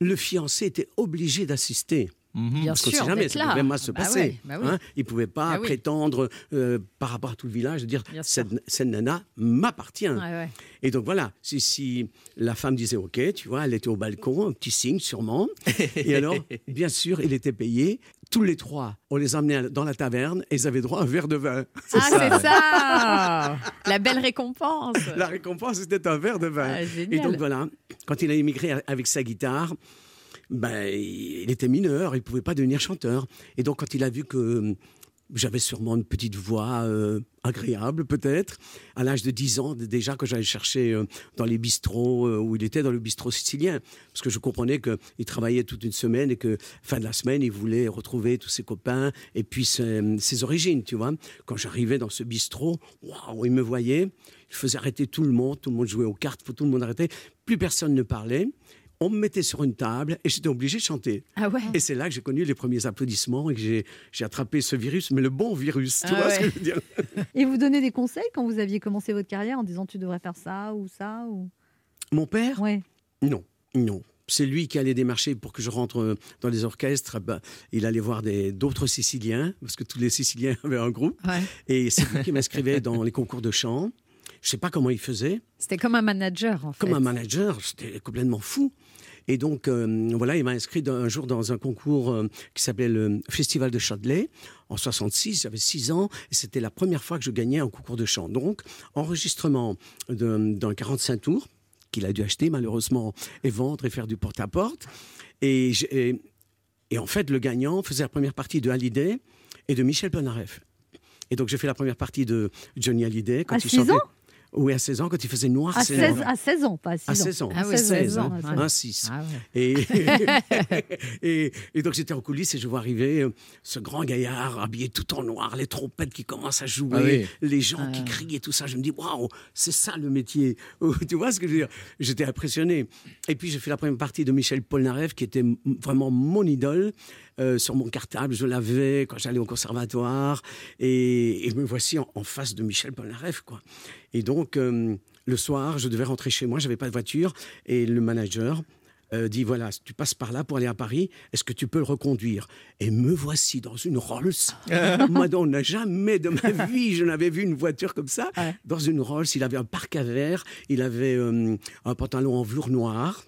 Le fiancé était obligé d'assister. Mhm. Bien Parce qu'on sûr, sait jamais, ça là. pouvait mal se Bah passer. ouais, bah oui. hein. il ne pouvait pas Ah oui. prétendre, euh, par rapport à tout le village, de dire cette, cette nana m'appartient. Ouais, ouais. Et donc voilà, si, si la femme disait OK, tu vois, elle était au balcon, un petit signe sûrement. Et alors, [LAUGHS] bien sûr, il était payé. Tous les trois, on les emmenait dans la taverne et ils avaient droit à un verre de vin. Ah, c'est ça La belle récompense La récompense, c'était un verre de vin. Ah, et donc voilà, quand il a immigré avec sa guitare, ben, il était mineur, il pouvait pas devenir chanteur. Et donc quand il a vu que euh, j'avais sûrement une petite voix euh, agréable peut-être, à l'âge de 10 ans déjà que j'allais chercher euh, dans les bistrots euh, où il était, dans le bistrot sicilien, parce que je comprenais qu'il travaillait toute une semaine et que fin de la semaine, il voulait retrouver tous ses copains et puis ses, ses origines, tu vois. Quand j'arrivais dans ce bistrot, waouh, il me voyait, il faisait arrêter tout le monde, tout le monde jouait aux cartes, tout le monde arrêtait, plus personne ne parlait. On me mettait sur une table et j'étais obligé de chanter. Ah ouais Et c'est là que j'ai connu les premiers applaudissements et que j'ai, attrapé ce virus, mais le bon virus, tu Ah vois ce que je veux dire [LAUGHS] Et vous donnez des conseils quand vous aviez commencé votre carrière en disant tu devrais faire ça ou ça ou... Mon père? Ouais. Non, non. C'est lui qui allait démarcher pour que je rentre euh, dans les orchestres. Bah, il allait voir d'autres Siciliens, parce que tous les Siciliens [LAUGHS] avaient un groupe. Ouais. Et c'est lui qui m'inscrivait dans les concours de chant. Je sais pas comment il faisait. C'était comme un manager, en fait. Comme un manager, c'était complètement fou. Et donc, euh, voilà, il m'a inscrit un jour dans un concours euh, qui s'appelait le Festival de Châtelet. En 66, j'avais 6 ans et c'était la première fois que je gagnais un concours de chant. Donc, enregistrement d'un 45 tours qu'il a dû acheter malheureusement et vendre et faire du porte-à-porte. Et, j'ai- et, et en fait, le gagnant faisait la première partie de Hallyday et de Michel Polnareff. Et donc, j'ai fait la première partie de Johnny Hallyday. Quand À il 6 chantait- ans? Oui, à 16 ans, quand il faisait Noir À c'est 16, Noir. à 16 ans, pas à 6 ans. À 16 ans. Ah oui, 16, 16 ans, hein. ouais. Un 6. Ah et, [LAUGHS] [LAUGHS] et, et donc j'étais en coulisses et je vois arriver euh, ce grand gaillard habillé tout en noir, les trompettes qui commencent à jouer, Ah oui. les gens qui crient et tout ça. Je me dis, waouh, c'est ça le métier. [LAUGHS] tu vois ce que je veux dire? J'étais impressionné. Et puis j'ai fait la première partie de Michel Polnareff qui était vraiment mon idole. Euh, sur mon cartable, je l'avais quand j'allais au conservatoire. Et, et me voici en, en face de Michel Polnareff. Quoi. Et donc, euh, le soir, je devais rentrer chez moi, j'avais pas de voiture. Et le manager euh, dit voilà, tu passes par là pour aller à Paris, est-ce que tu peux le reconduire? Et me voici dans une Rolls. [LAUGHS] Moi, on n'a jamais de ma vie, je n'avais vu une voiture comme ça. Dans une Rolls, il avait un parc à verre, il avait euh, un pantalon en velours noir.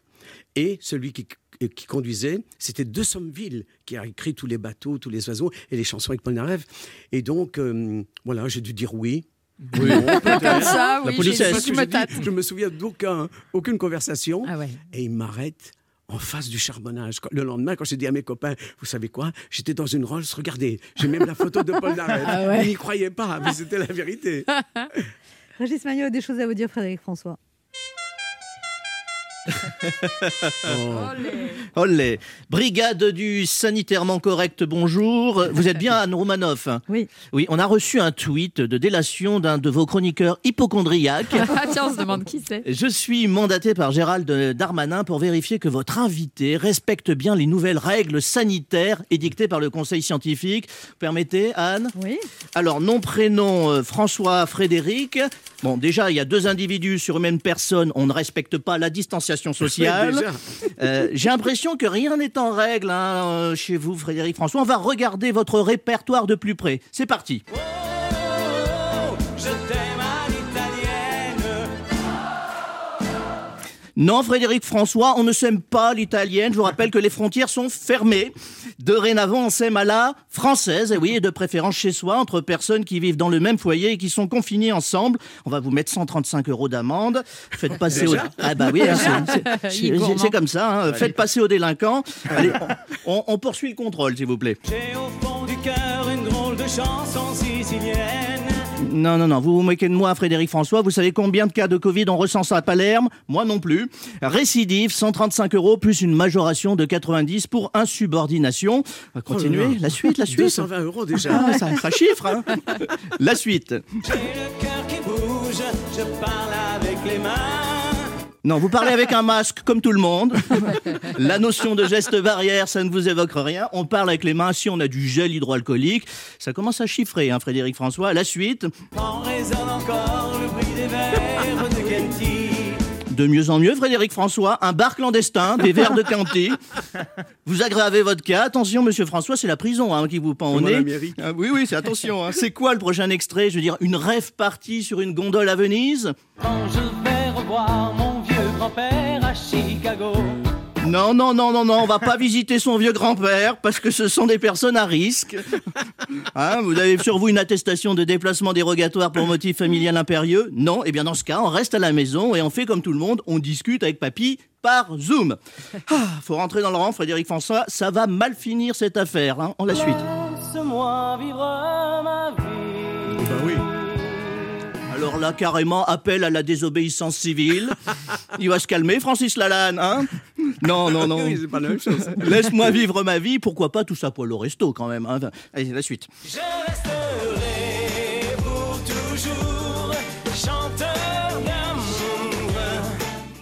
Et celui qui, qui conduisait, c'était De Sommeville, qui a écrit tous les bateaux, tous les oiseaux et les chansons avec Polnareff. Et donc, euh, voilà, j'ai dû dire oui. Oui. Non. Comme ça, oui, La que je me dit. Je me souviens d'aucun, aucune conversation. Ah Et il m'arrête en face du charbonnage. Le lendemain, quand j'ai dit à mes copains, vous savez quoi? J'étais dans une Rolls, regardez, j'ai même la photo de Paul Naref. Ah ouais. Ils n'y croyaient pas, mais c'était la vérité. [LAUGHS] Régis Maillot a des choses à vous dire, Frédéric François. [LAUGHS] Olé. Brigade du sanitairement correct, bonjour. Vous êtes bien Anne Romanoff Oui. Oui, on a reçu un tweet de délation d'un de vos chroniqueurs hypochondriaques. [LAUGHS] Ah, tiens, on se demande qui c'est. Je suis mandaté par Gérald Darmanin pour vérifier que votre invité respecte bien les nouvelles règles sanitaires édictées par le Conseil scientifique. Permettez, Anne Oui. Alors, nom, prénom, euh, François Frédéric. Bon, déjà, il y a deux individus sur une même personne. On ne respecte pas la distanciation sociale. Euh, J'ai l'impression que rien n'est en règle hein, euh, chez vous, Frédéric François. On va regarder votre répertoire de plus près. C'est parti. Non, Frédéric François, on ne s'aime pas l'italienne. Je vous rappelle que les frontières sont fermées. Dorénavant, on s'aime à la française, et oui, et de préférence chez soi, entre personnes qui vivent dans le même foyer et qui sont confinées ensemble. On va vous mettre 135 euros d'amende. Faites passer au... Ah bah oui, hein, c'est- comme ça. hein. Faites passer aux délinquants. Allez, on, on- on poursuit le contrôle, s'il vous plaît. J'ai au fond du cœur une drôle de chanson sicilienne. Non, non, non, vous vous moquez de moi, Frédéric François. Vous savez combien de cas de Covid on recense à Palerme Moi non plus. Récidive, 135 euros plus une majoration de 90 pour insubordination. On va continuer. Oh. La suite, la suite. 220 euros déjà. Ah, ça, ça chiffre, hein [LAUGHS] La suite. J'ai le cœur qui bouge, je parle avec les mains. Non, vous parlez avec un masque comme tout le monde. La notion de geste barrière, ça ne vous évoque rien. On parle avec les mains si on a du gel hydroalcoolique. Ça commence à chiffrer, hein, Frédéric François. La suite. En résonne encore le bruit des verres de Kenty. De mieux en mieux, Frédéric François, un bar clandestin, des verres de Canty. Vous aggravez votre cas. Attention, monsieur François, c'est la prison hein, qui vous pend au nez. Ah oui, oui, c'est attention. hein. C'est quoi le prochain extrait? Je veux dire, une rêve partie sur une gondole à Venise? Quand je vais revoir mon vieux grand-père à Chicago. Non, non, non, non, non, on va pas [LAUGHS] visiter son vieux grand-père parce que ce sont des personnes à risque. Hein, vous avez sur vous une attestation de déplacement dérogatoire pour motif familial impérieux? Non, et bien dans ce cas, on reste à la maison et on fait comme tout le monde, on discute avec papy par Zoom. Ah, faut rentrer dans le rang, Frédéric François, ça va mal finir cette affaire. Hein. On la suite. Laisse-moi vivre ma vie. Bah oui. Alors là, carrément, appel à la désobéissance civile. Il va se calmer, Francis Lalanne, hein Non, non, non. Oui, c'est pas la même chose. Laisse-moi vivre ma vie, pourquoi pas tout ça poil au resto quand même. hein. Allez, la suite. Je resterai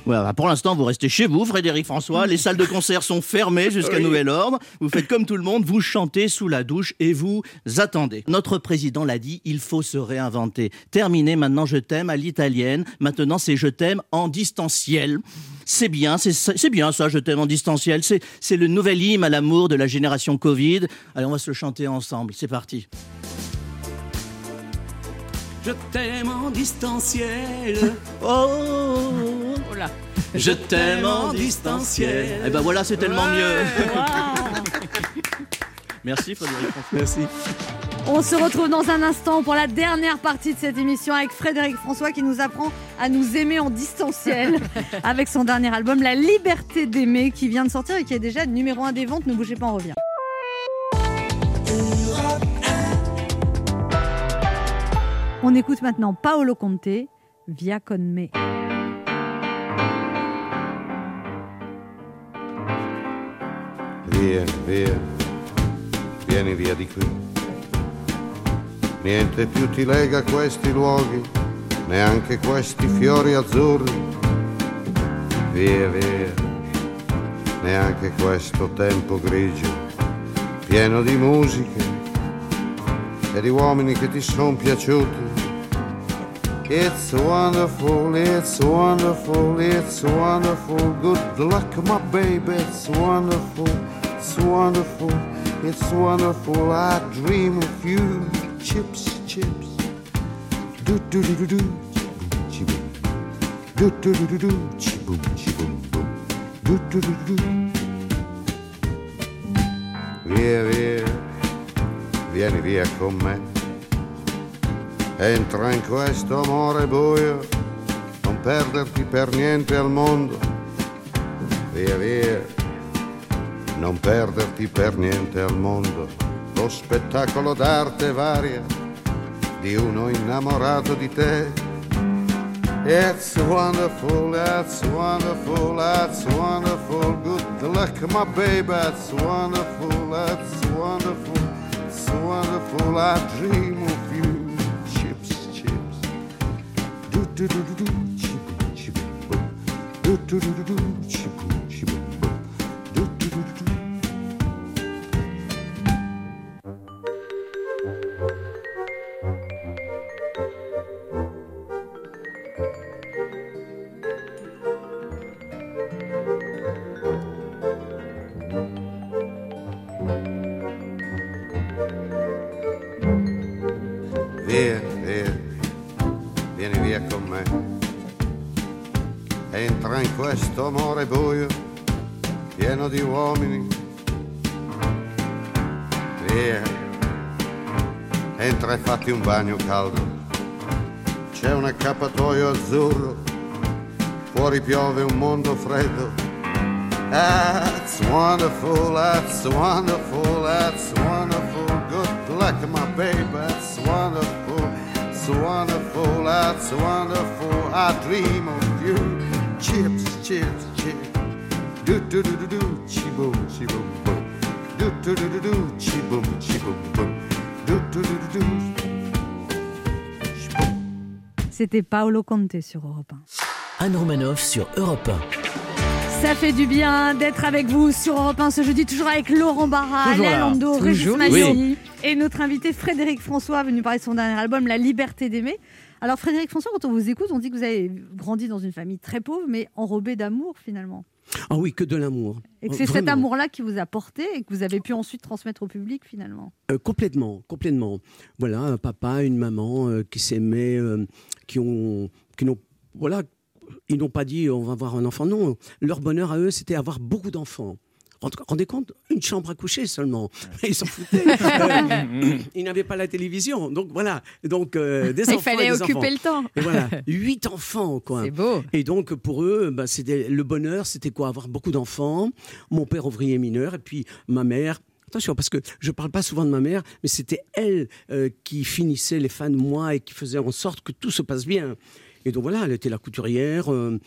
Voilà, pour l'instant, vous restez chez vous, Frédéric François. Les salles de concert sont fermées jusqu'à Oui. nouvel ordre. Vous faites comme tout le monde, vous chantez sous la douche et vous attendez. Notre président l'a dit, il faut se réinventer. Terminé maintenant, je t'aime à l'italienne. Maintenant, c'est je t'aime en distanciel. C'est bien, c'est bien ça, je t'aime en distanciel. C'est le nouvel hymne à l'amour de la génération Covid. Allez, on va se le chanter ensemble. C'est parti. Je t'aime en distanciel. Oh, Oh là. Je t'aime en distanciel. Eh ben voilà, c'est tellement mieux. [LAUGHS] Merci Frédéric. Merci. On se retrouve dans un instant pour la dernière partie de cette émission avec Frédéric François qui nous apprend à nous aimer en distanciel [LAUGHS] avec son dernier album La Liberté d'aimer qui vient de sortir et qui est déjà numéro un des ventes. Ne bougez pas, on revient. On écoute maintenant Paolo Conte, Via con me. Via, via, vieni via di qui. Niente più ti lega questi luoghi, neanche questi fiori azzurri. Via, via, neanche questo tempo grigio, pieno di musiche e di uomini che ti sono piaciuti. It's wonderful, it's wonderful, it's wonderful. Good luck, my baby, it's wonderful, it's wonderful, it's wonderful. I dream of you, chips, chips. Do do do do do, chi boom, do do do do do, chi boom, chi boom do do do do do. Via, via, vieni via con me. Entra in questo amore buio, non perderti per niente al mondo. Via via, non perderti per niente al mondo. Lo spettacolo d'arte varia di uno innamorato di te. It's wonderful, it's wonderful, it's wonderful. Good luck, my baby, it's wonderful, it's wonderful, it's wonderful. I dream of you chips, chips. Do do do do do, chip, chip, boom. Do do do do do, bagno caldo. C'è un accappatoio azzurro, fuori piove un mondo freddo. That's wonderful, that's wonderful, that's wonderful. Good luck, my baby, that's wonderful, it's wonderful, that's wonderful. I dream of you. Chips, chips, chips. Do do do do do, chi boom, chi boom. Do do do do do, chi boom, chi boom boom. Do do do do do. C'était Paolo Conte sur Europe 1. Anne Romanoff sur Europe 1. Ça fait du bien d'être avec vous sur Europe 1 ce jeudi, toujours avec Laurent Barra. Léa Lando, Régis et notre invité Frédéric François, venu parler de son dernier album, La Liberté d'aimer. Alors Frédéric François, quand on vous écoute, on dit que vous avez grandi dans une famille très pauvre, mais enrobée d'amour finalement. Ah oui, que de l'amour. Et que c'est cet amour-là qui vous a porté et que vous avez pu ensuite transmettre au public finalement. Euh, complètement, complètement. Voilà, un papa, une maman euh, qui s'aimaient, euh, qui ont, qui n'ont, voilà, ils n'ont pas dit on va avoir un enfant. Non, leur bonheur à eux, c'était avoir beaucoup d'enfants. Rend- Rendez compte, une chambre à coucher seulement. Ils s'en foutaient. [LAUGHS] Euh, ils n'avaient pas la télévision, donc voilà. Donc euh, des Il fallait et des occuper enfants. le temps. Et voilà, [LAUGHS] huit enfants, quoi. C'est beau. Et donc, pour eux, bah, c'était le bonheur, c'était quoi? Avoir beaucoup d'enfants. Mon père ouvrier mineur, et puis ma mère. Attention, parce que je parle pas souvent de ma mère, mais c'était elle euh, qui finissait les fins de mois et qui faisait en sorte que tout se passe bien. Et donc voilà, elle était la couturière. euh,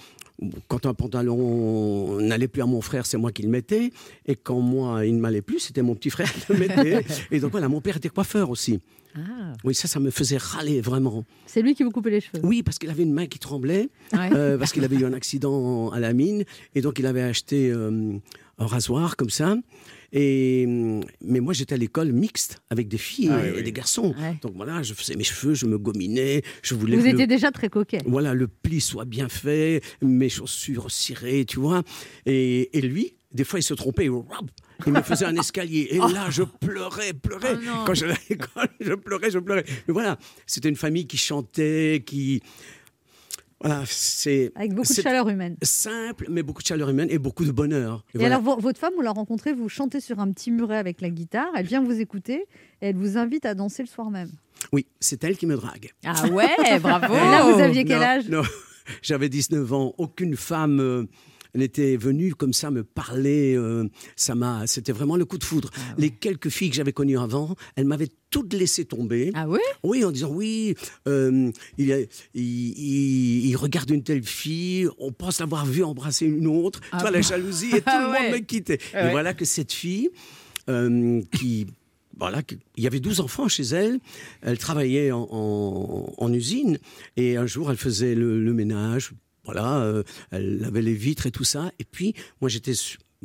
quand un pantalon n'allait plus à mon frère, c'est moi qui le mettais. Et quand moi, il ne m'allait plus, c'était mon petit frère qui le mettait. [LAUGHS] Et donc voilà, mon père était coiffeur aussi. Ah. Oui, ça, ça me faisait râler vraiment. C'est lui qui vous coupait les cheveux. Oui, parce qu'il avait une main qui tremblait, Ouais. euh, parce qu'il avait eu un accident à la mine, et donc il avait acheté euh, un rasoir comme ça. Et, hum, mais moi, j'étais à l'école mixte avec des filles Ah et, oui, des garçons. Donc voilà, je faisais mes cheveux, je me gominais, je voulais Vous le- étiez déjà très coquet. voilà, le pli soit bien fait, mes chaussures cirées, tu vois. Et, et lui, des fois, il se trompait. Il me faisait un [LAUGHS] escalier. Et là, je pleurais, pleurais. Oh. Quand j'allais à l'école, je pleurais, je pleurais. Mais voilà, c'était une famille qui chantait, qui. Voilà, c'est. Avec beaucoup de chaleur humaine. Simple, mais beaucoup de chaleur humaine et beaucoup de bonheur. Et, voilà. alors, vo- votre femme, vous la rencontrez, vous chantez sur un petit muret avec la guitare, elle vient vous écouter et elle vous invite à danser le soir même. Oui, c'est elle qui me drague. Ah ouais, [LAUGHS] bravo. Et là, vous aviez quel Non, âge? non, [LAUGHS] j'avais 19 ans. Aucune femme euh, n'était venue comme ça me parler. euh, ça m'a, c'était vraiment le coup de foudre. Ah Les quelques filles que j'avais connues avant, elles m'avaient toutes laissé tomber. Ah ouais? Oui, en disant oui, euh, il, a- il, il- il regarde une telle fille, on pense l'avoir vue embrasser une autre. Ah tu vois, la jalousie et [LAUGHS] tout Ah le ouais. monde me quittait. Ah Et ouais. voilà que cette fille, euh, qui. Voilà, il y avait 12 enfants chez elle. Elle travaillait en, en- en usine et un jour elle faisait le, le ménage. Voilà, euh, elle lavait les vitres et tout ça. Et puis moi j'étais,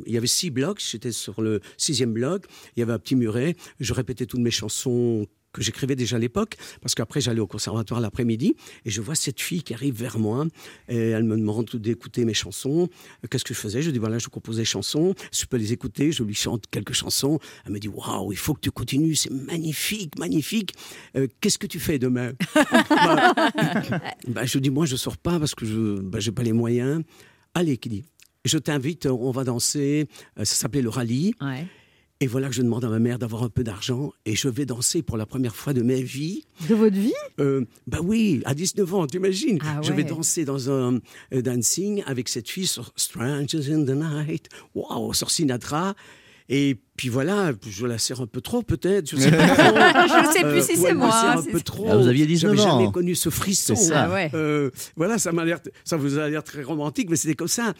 il y avait six blocs. J'étais sur le sixième bloc. Il y avait un petit muret. Je répétais toutes mes chansons que j'écrivais déjà à l'époque, parce qu'après j'allais au conservatoire l'après-midi, et je vois cette fille qui arrive vers moi, et elle me demande d'écouter mes chansons. Qu'est-ce que je faisais? Je dis, voilà, je compose des chansons, je peux les écouter, je lui chante quelques chansons. Elle me dit, waouh, il faut que tu continues, c'est magnifique, magnifique. Euh, Qu'est-ce que tu fais demain? Bah, [LAUGHS] bah, Je dis, moi, je sors pas parce que je bah, j'ai pas les moyens. Allez, qui dit, je t'invite, on va danser. Euh, Ça s'appelait le rallye. Et voilà que je demande à ma mère d'avoir un peu d'argent et je vais danser pour la première fois de ma vie. De votre vie? Euh, Bah oui, à 19 ans, t'imagines? Ah Je vais ouais. danser dans un euh, dancing avec cette fille sur Strangers in the Night, waouh, sur Sinatra. Et puis voilà, je la serre un peu trop peut-être. Je sais, pas. [LAUGHS] Je sais plus si ou c'est me moi, un peu trop. Ah, vous aviez 19 J'avais ans. jamais connu ce frisson. Ça. Ah ouais. Euh, voilà, ça m'a l'air, ça vous a l'air très romantique, mais c'était comme ça.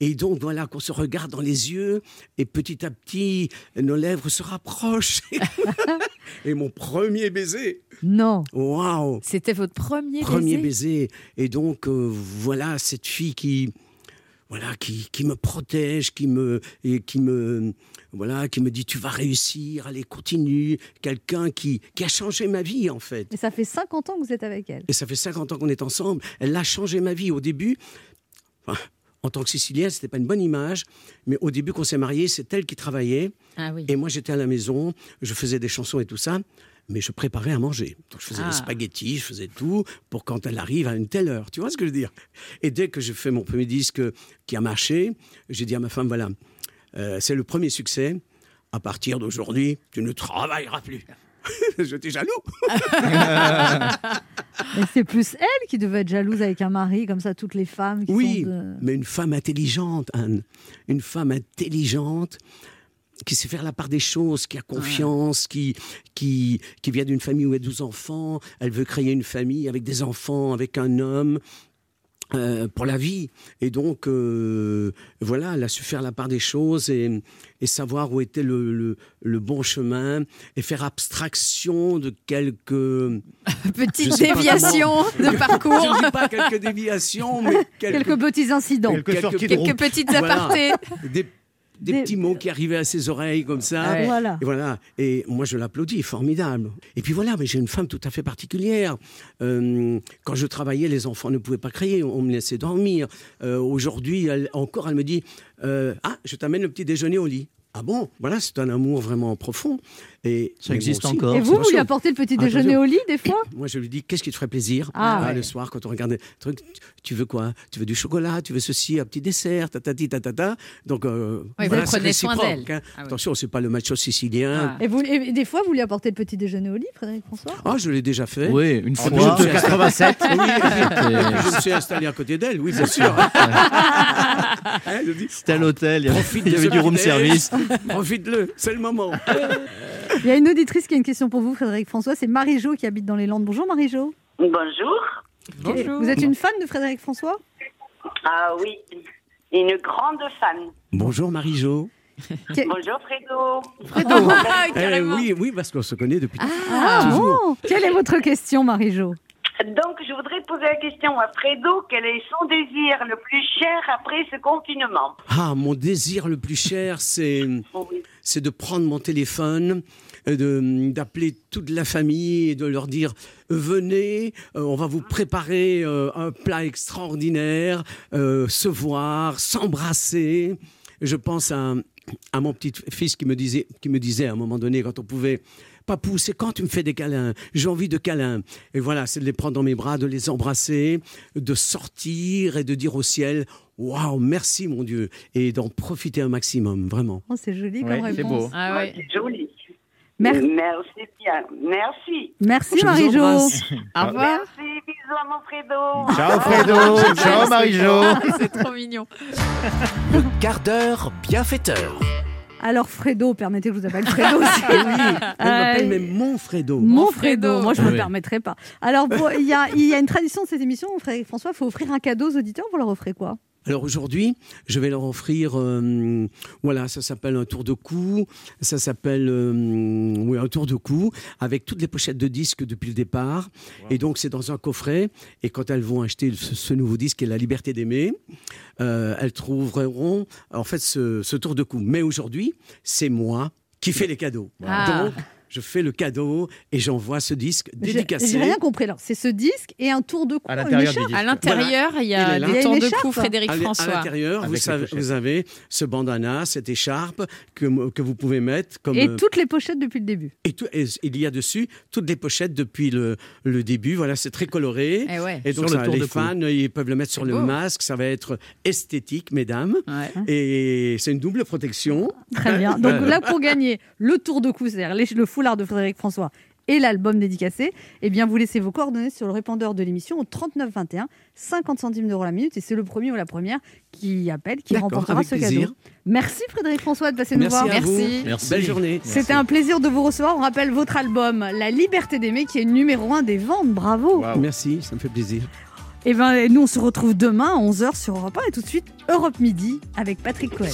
Et donc voilà qu'on se regarde dans les yeux et petit à petit nos lèvres se rapprochent. [LAUGHS] et mon premier baiser. Non. Waouh. C'était votre premier, Premier baiser. baiser. Et donc euh, voilà cette fille qui voilà qui, qui me protège, qui me et qui me voilà qui me dit tu vas réussir, allez continue. Quelqu'un qui qui a changé ma vie en fait. Et ça fait 50 ans que vous êtes avec elle. Et ça fait 50 ans qu'on est ensemble. Elle a changé ma vie. Au début, enfin, en tant que Sicilienne, c'était pas une bonne image, mais au début qu'on s'est mariés, c'est elle qui travaillait. Ah oui. Et moi, j'étais à la maison, je faisais des chansons et tout ça, mais je préparais à manger. Donc, je faisais Ah. des spaghettis, je faisais tout pour quand elle arrive à une telle heure. Tu vois ce que je veux dire? Et dès que j'ai fait mon premier disque qui a marché, j'ai dit à ma femme, voilà, euh, c'est le premier succès. À partir d'aujourd'hui, tu ne travailleras plus. [LAUGHS] J'étais jaloux. [LAUGHS] Mais c'est plus elle qui devait être jalouse avec un mari, comme ça, toutes les femmes qui Oui, sont de... mais une femme intelligente, Anne. Une femme intelligente qui sait faire la part des choses, qui a confiance, qui, qui, qui vient d'une famille où il y a 12 enfants. Elle veut créer une famille avec des enfants, avec un homme. Euh, pour la vie. Et donc, euh, voilà, elle a su faire la part des choses et, et savoir où était le, le, le bon chemin et faire abstraction de quelques... [LAUGHS] Petite je sais pas déviation comment. de parcours. Je ne dis pas quelques déviations, mais [LAUGHS] quelques, Quelques petits incidents. Quelques Quelques petites Voilà. apartés. Des, des Des- petits mots qui arrivaient à ses oreilles comme ça. Ah ouais. Voilà. Et voilà. Et moi, je l'applaudis, formidable. Et puis voilà, mais j'ai une femme tout à fait particulière. Euh, quand je travaillais, les enfants ne pouvaient pas crier, on me laissait dormir. Euh, Aujourd'hui, encore, elle me dit euh, Ah, je t'amène le petit déjeuner au lit. Ah bon? Voilà, c'est un amour vraiment profond. Et Ça existe encore, Et vous, vous lui apportez le petit déjeuner au lit, des fois? Moi, je lui dis, qu'est-ce qui te ferait plaisir? Ah, ouais. Le soir, quand on regarde des trucs, tu veux quoi? Tu veux du chocolat Tu veux ceci, un petit dessert Tatati, tatata. Donc, euh, Oui, vous voilà, c'est prenez soin d'elle. hein. Ah oui. Attention, c'est pas le macho sicilien. et, vous, et des fois, vous lui apportez le petit déjeuner au lit, Frédéric François? Ah, je l'ai déjà fait. Oui, une Ah, fois. suis 87. installé- Oui, [LAUGHS] je me suis installé à côté d'elle, oui, bien sûr. C'était à l'hôtel, il y avait, du room service. Profite-le, c'est le moment. [LAUGHS] [LAUGHS] Il y a une auditrice qui a une question pour vous, Frédéric François. C'est Marie-Jo qui habite dans les Landes. Bonjour Marie-Jo. Bonjour. Bonjour. Vous êtes une fan de Frédéric François? Ah oui, une grande fan. Bonjour Marie-Jo. Bonjour Fredo. Fredo. Eh oui, oui, parce qu'on se connaît depuis. Ah toujours. bon? Quelle est votre question, Marie-Jo? Donc, je voudrais poser la question à Fredo. Quel est son désir le plus cher après ce confinement? Ah, mon désir le plus cher, c'est [LAUGHS] c'est de prendre mon téléphone, euh, d'appeler toute la famille et de leur dire venez, euh, on va vous préparer euh, un plat extraordinaire, euh, se voir, s'embrasser. Je pense à à mon petit-fils qui me disait, qui me disait à un moment donné, quand on pouvait, Papou, c'est quand tu me fais des câlins? J'ai envie de câlins. Et voilà, c'est de les prendre dans mes bras, de les embrasser, de sortir et de dire au ciel, waouh, merci mon Dieu, et d'en profiter un maximum, vraiment. Oh, c'est joli comme Ouais, réponse. c'est beau. Ah ouais. C'est joli. Merci. Merci bien. Merci. Merci Marie-Jo. Au revoir. Merci. Bisous à mon Fredo. Ciao Fredo, ciao Marie-Jo. [LAUGHS] C'est trop mignon. Le quart d'heure bienfaiteur. Alors Fredo, permettez que je vous appelle Fredo [LAUGHS] aussi. Oui, elle m'appelle Euh, même mon Fredo. Mon Fredo, moi je ne me Oui. permettrai pas. Alors il y, y a une tradition de cette émission, François, il faut offrir un cadeau aux auditeurs, vous leur offrez quoi? Alors aujourd'hui, je vais leur offrir, euh, voilà, ça s'appelle un tour de cou, ça s'appelle, euh, oui, un tour de cou, avec toutes les pochettes de disques depuis le départ. Et donc c'est dans un coffret. Et quand elles vont acheter ce, ce nouveau disque, qui est La Liberté d'aimer, euh, elles trouveront en fait ce, ce tour de cou. Mais aujourd'hui, c'est moi qui fais les cadeaux. Ah. Donc je fais le cadeau et j'envoie ce disque dédicacé. j'ai rien compris. Alors c'est ce disque et un tour de cou, À l'intérieur. À l'intérieur, il y a des de cou Frédéric À François. À l'intérieur, vous, avez ce bandana, cette écharpe que, que vous pouvez mettre comme. Et euh, toutes les pochettes depuis le début. et tout- et il y a dessus toutes les pochettes depuis le, le début. Voilà, c'est très coloré. Eh ouais. Et donc, Sur le ça, tour les fans, ils peuvent le mettre sur le beau. masque. Ça va être esthétique, mesdames. Ouais. Et c'est une double protection. Très bien. Donc là, pour gagner le tour de cou, c'est-à-dire le foulard de Frédéric François et l'album dédicacé, eh bien, vous laissez vos coordonnées sur le répondeur de l'émission au 39 21, 50 centimes d'euros la minute. Et c'est le premier ou la première qui appelle, qui remportera ce plaisir. cadeau. Merci Frédéric François de passer nous voir. à vous. Merci. Merci. Belle journée. C'était un plaisir de vous recevoir. On rappelle votre album La Liberté d'aimer qui est numéro un des ventes. Bravo. Merci, ça me fait plaisir. Et ben nous on se retrouve demain à 11h sur Europe 1 et tout de suite Europe Midi avec Patrick Cohen.